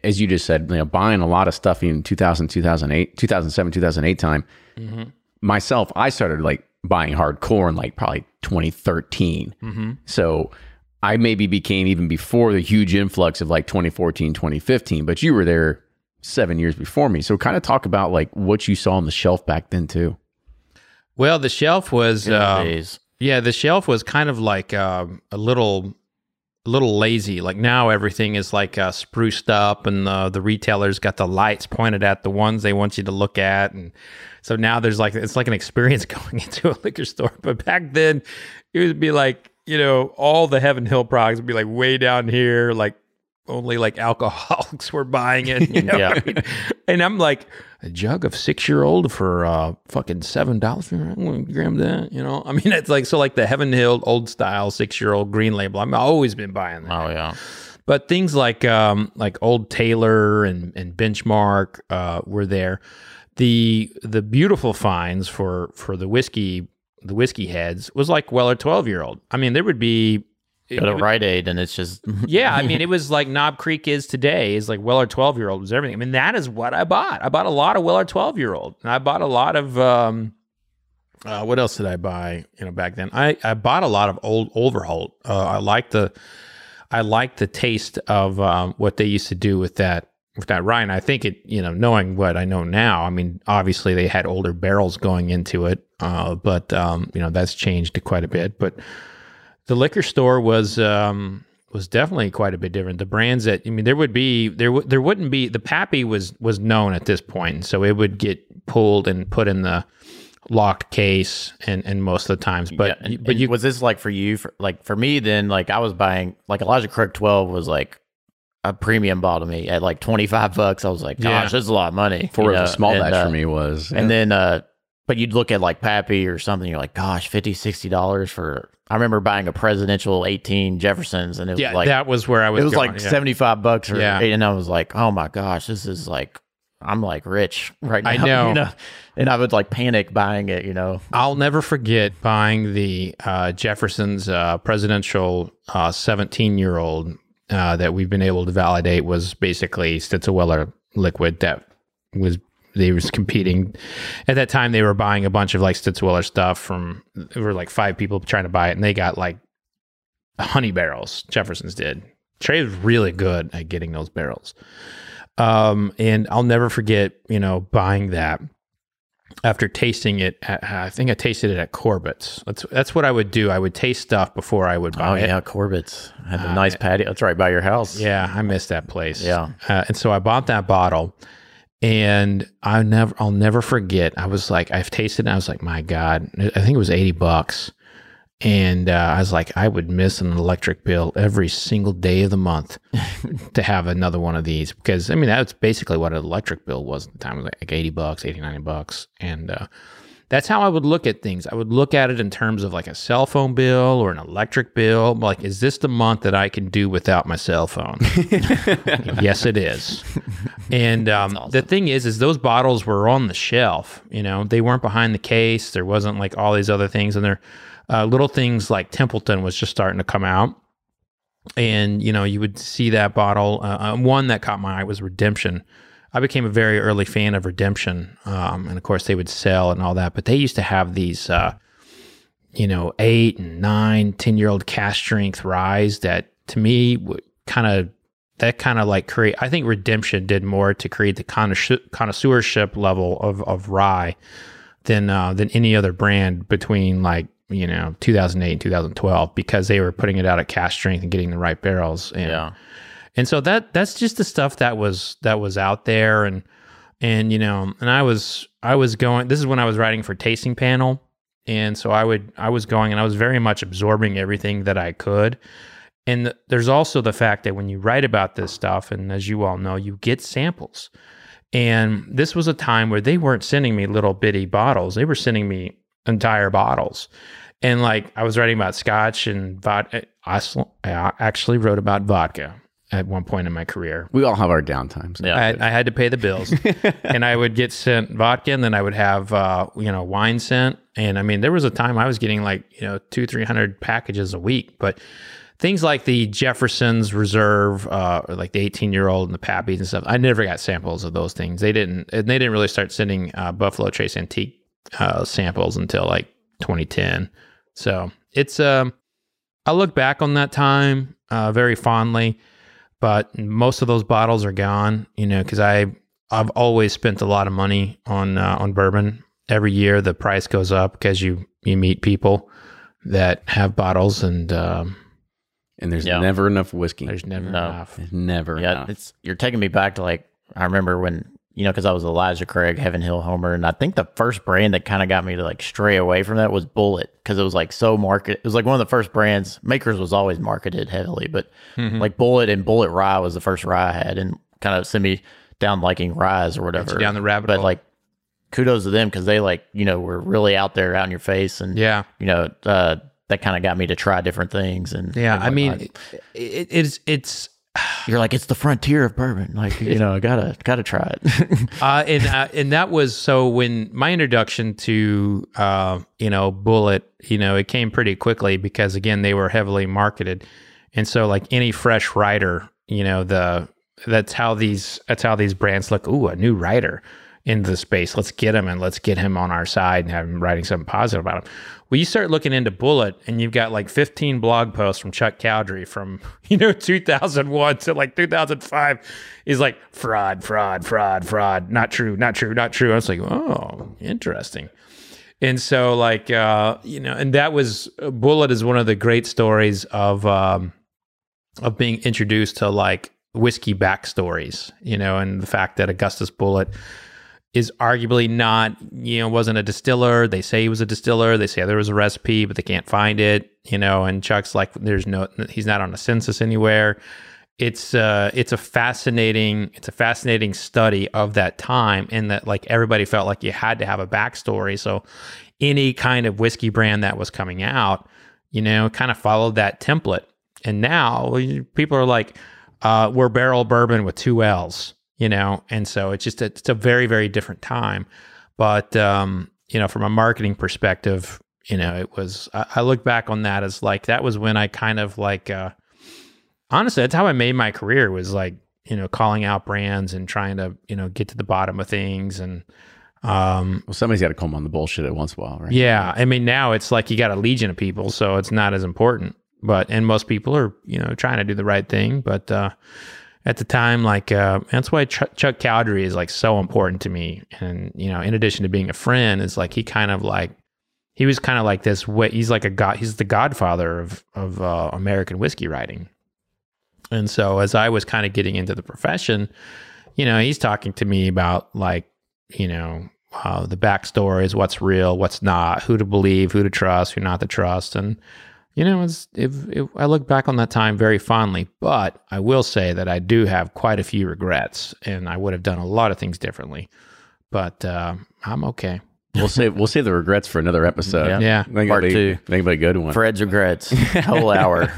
as you just said, you know, buying a lot of stuff in 2000, 2008, 2007, 2008 time. Mm-hmm. Myself, I started like buying hardcore in like probably 2013. Mm-hmm. So I maybe became even before the huge influx of like 2014, 2015, but you were there seven years before me. So kind of talk about like what you saw on the shelf back then too. Well, the shelf was uh, Days. yeah, the shelf was kind of like um a little a little lazy. Like now everything is like uh, spruced up, and the the retailers got the lights pointed at the ones they want you to look at, and so now there's like it's like an experience going into a liquor store. But back then, it would be like you know all the Heaven Hill products would be like way down here, like only like alcoholics were buying it. You know? Yeah. I mean, and I'm like a jug of six year old for uh fucking seven dollars. Grab that. You know, I mean it's like so like the Heaven Hill old style six year old green label. I've always been buying that. Oh yeah. But things like um, like Old Taylor and, and Benchmark uh, were there. The the beautiful finds for for the whiskey the whiskey heads was like Weller twelve year old. I mean, there would be Go to Rite Aid and it's just yeah. I mean, it was like Knob Creek is today. Is like Weller twelve year old was everything. I mean, that is what I bought. I bought a lot of Weller twelve year old, and I bought a lot of. Um, uh, what else did I buy? You know, back then I, I bought a lot of old Overholt. Uh, I like the I like the taste of um, what they used to do with that with that rye. And I think it, you know, knowing what I know now, I mean, obviously they had older barrels going into it, uh, but um, you know that's changed quite a bit. But the liquor store was um, was definitely quite a bit different. The brands that I mean, there would be there w- there wouldn't be the Pappy was was known at this point, so it would get pulled and put in the locked case and and most of the times but yeah, and- but and you was this like for you for like for me then like I was buying like Elijah Craig 12 was like a premium bottle to me at like 25 bucks I was like gosh Yeah. this is a lot of money For you a know? small And, batch uh, for me was, and then uh but you'd look at like Pappy or something you're like gosh 50 60 dollars for I remember buying a presidential 18 Jeffersons and it was yeah like that was where I was it was going, like yeah. 75 bucks or, Yeah. and I was like oh my gosh this is like I'm like rich right now I know. you know and I would like panic buying it you know I'll never forget buying the uh, Jefferson's uh, presidential 17 year old uh, that we've been able to validate was basically Stitzel-Weller liquid that was they was competing at that time they were buying a bunch of like Stitzel-Weller stuff from there were like five people trying to buy it and they got like honey barrels Jefferson's did Trey was really good at getting those barrels um, and I'll never forget you know buying that after tasting it, at, I think I tasted it at Corbett's. That's that's what I would do. I would taste stuff before I would buy Oh it. yeah, Corbett's had the nice patio. That's right by your house. Yeah, I miss that place. Yeah. uh, and so I bought that bottle, and I never, I'll never forget. I was like, I've tasted, it, and I was like, my God, I think it was eighty bucks, and uh, I was like, I would miss an electric bill every single day of the month to have another one of these because I mean that's basically what an electric bill was at the time. It was like, like eighty bucks, 80, 90 bucks, and uh, that's how I would look at things. I would look at it in terms of like a cell phone bill or an electric bill. Like, is this the month that I can do without my cell phone? yes, it is. And um, the thing is, is those bottles were on the shelf. You know, they weren't behind the case. There wasn't like all these other things, and there uh, little things like Templeton was just starting to come out. And you know, you would see that bottle. Uh, uh, one that caught my eye was Redemption. I became a very early fan of Redemption, um, and of course they would sell and all that. But they used to have these, uh, you know, eight and nine, ten year old cast strength ryes that to me kind of that kind of like create. I think Redemption did more to create the connoisseur- connoisseurship level of of rye than uh, than any other brand between like you know 2008 and 2012 because they were putting it out at cast strength and getting the right barrels. And, Yeah. And so that that's just the stuff that was that was out there. And and you know and i was i was going this is when i was writing for tasting panel. And so i would i was going and i was very much absorbing everything that i could. And th- there's also the fact that when you write about this stuff and as you all know you get samples. And this was a time where they weren't sending me little bitty bottles. They were sending me entire bottles. And like i was writing about scotch and vodka. I I actually wrote about vodka at one point in my career. We all have our downtimes. Yeah. I, I had to pay the bills, and I would get sent vodka, and then I would have uh, you know wine sent. And I mean, there was a time I was getting like you know two, three hundred packages a week. But things like the Jefferson's Reserve, uh, or like the eighteen year old and the Pappies and stuff, I never got samples of those things. They didn't, and they didn't really start sending uh, Buffalo Trace Antique uh, samples until like 2010. So it's um, I look back on that time uh, very fondly but most of those bottles are gone. You know, because I I've always spent a lot of money on uh, on bourbon. Every year the price goes up because you you meet people that have bottles, and um, And there's Yeah. never enough whiskey. there's never No. enough. There's never Yeah, enough. it's you're taking me back to like I remember when you know because I was Elijah Craig, Heaven Hill Homer, and I think the first brand that kind of got me to like stray away from that was Bulleit because it was like so market. It was like one of the first brands. Makers was always marketed heavily, but like Bulleit and Bulleit Rye was the first rye I had, and kind of sent me down liking ryes or whatever. down the rabbit but hole. like kudos to them because they like you know were really out there out in your face and Yeah, you know uh, that kind of got me to try different things and yeah. and I mean, it, it, it's it's you're like it's the frontier of bourbon. Like you know gotta gotta try it. Uh, and uh, and that was so when my introduction to uh, you know Bulleit, you know, it came pretty quickly because again they were heavily marketed, and so like any fresh writer, you know, the that's how these that's how these brands look. Ooh, a new writer in the space. Let's get him and let's get him on our side and have him writing something positive about him. Well, you start looking into Bulleit, and you've got like 15 blog posts from Chuck Cowdery from you know 2001 to like 2005 is like fraud, fraud, fraud, fraud, not true, not true, not true. I was like, oh, interesting. And so, like, uh, you know, and that was Bulleit is one of the great stories of um, of being introduced to like whiskey backstories, you know, and the fact that Augustus Bulleit is arguably not, you know, wasn't a distiller. They say he was a distiller. They say there was a recipe, but they can't find it, you know. And Chuck's like, there's no, he's not on a census anywhere. It's uh, it's a fascinating, it's a fascinating study of that time, and that like everybody felt like you had to have a backstory. So any kind of whiskey brand that was coming out, you know, kind of followed that template. And now people are like, uh, we're barrel bourbon with two L's, you know, and so it's just a, it's a very very different time. But um, you know, from a marketing perspective, you know, it was I, I look back on that as like that was when I kind of like uh, honestly that's how I made my career was like you know calling out brands and trying to you know get to the bottom of things and um well, somebody's got to come on the bullshit at once in a while, right? yeah, I mean now it's like you got a legion of people, so it's not as important. But and most people are you know trying to do the right thing, but uh, at the time, like uh, that's why Ch- Chuck Cowdery is like so important to me. And you know, in addition to being a friend, is like he kind of like he was kind of like this way. He's like a god. He's the godfather of of uh, American whiskey writing. And so as I was kind of getting into the profession, you know, he's talking to me about like you know uh, the backstories, what's real, what's not, who to believe, who to trust, who not to trust, and you know, it's, if, if I look back on that time very fondly, but I will say that I do have quite a few regrets, and I would have done a lot of things differently. But uh, I'm okay. We'll save we'll save the regrets for another episode. Yeah. Yeah. I think Part be- two. I think it'll a good one. Fred's regrets whole hour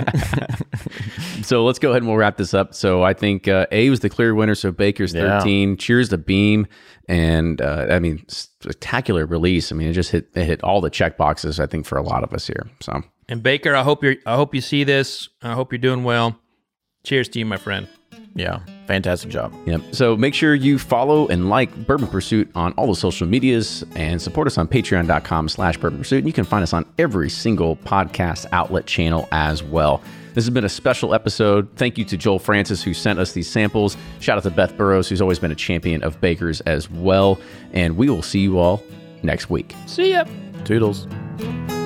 So let's go ahead and we'll wrap this up. So I think uh, A was the clear winner. So Baker's Yeah. 13. Cheers to Beam. And uh, I mean, spectacular release. I mean, it just hit it hit all the check boxes, I think, for a lot of us here. So And Baker, I hope you're. I hope you see this. I hope you're doing well. Cheers to you, my friend. yeah fantastic job Yep. So make sure you follow and like Bourbon Pursuit on all the social medias and support us on patreon.com slash bourbon pursuit. And you can find us on every single podcast outlet channel as well. This has been a special episode. Thank you to Joel Francis who sent us these samples. Shout out to Beth Burrows, who's always been a champion of bakers as well. And we will see you all next week. See ya. toodles Bourbon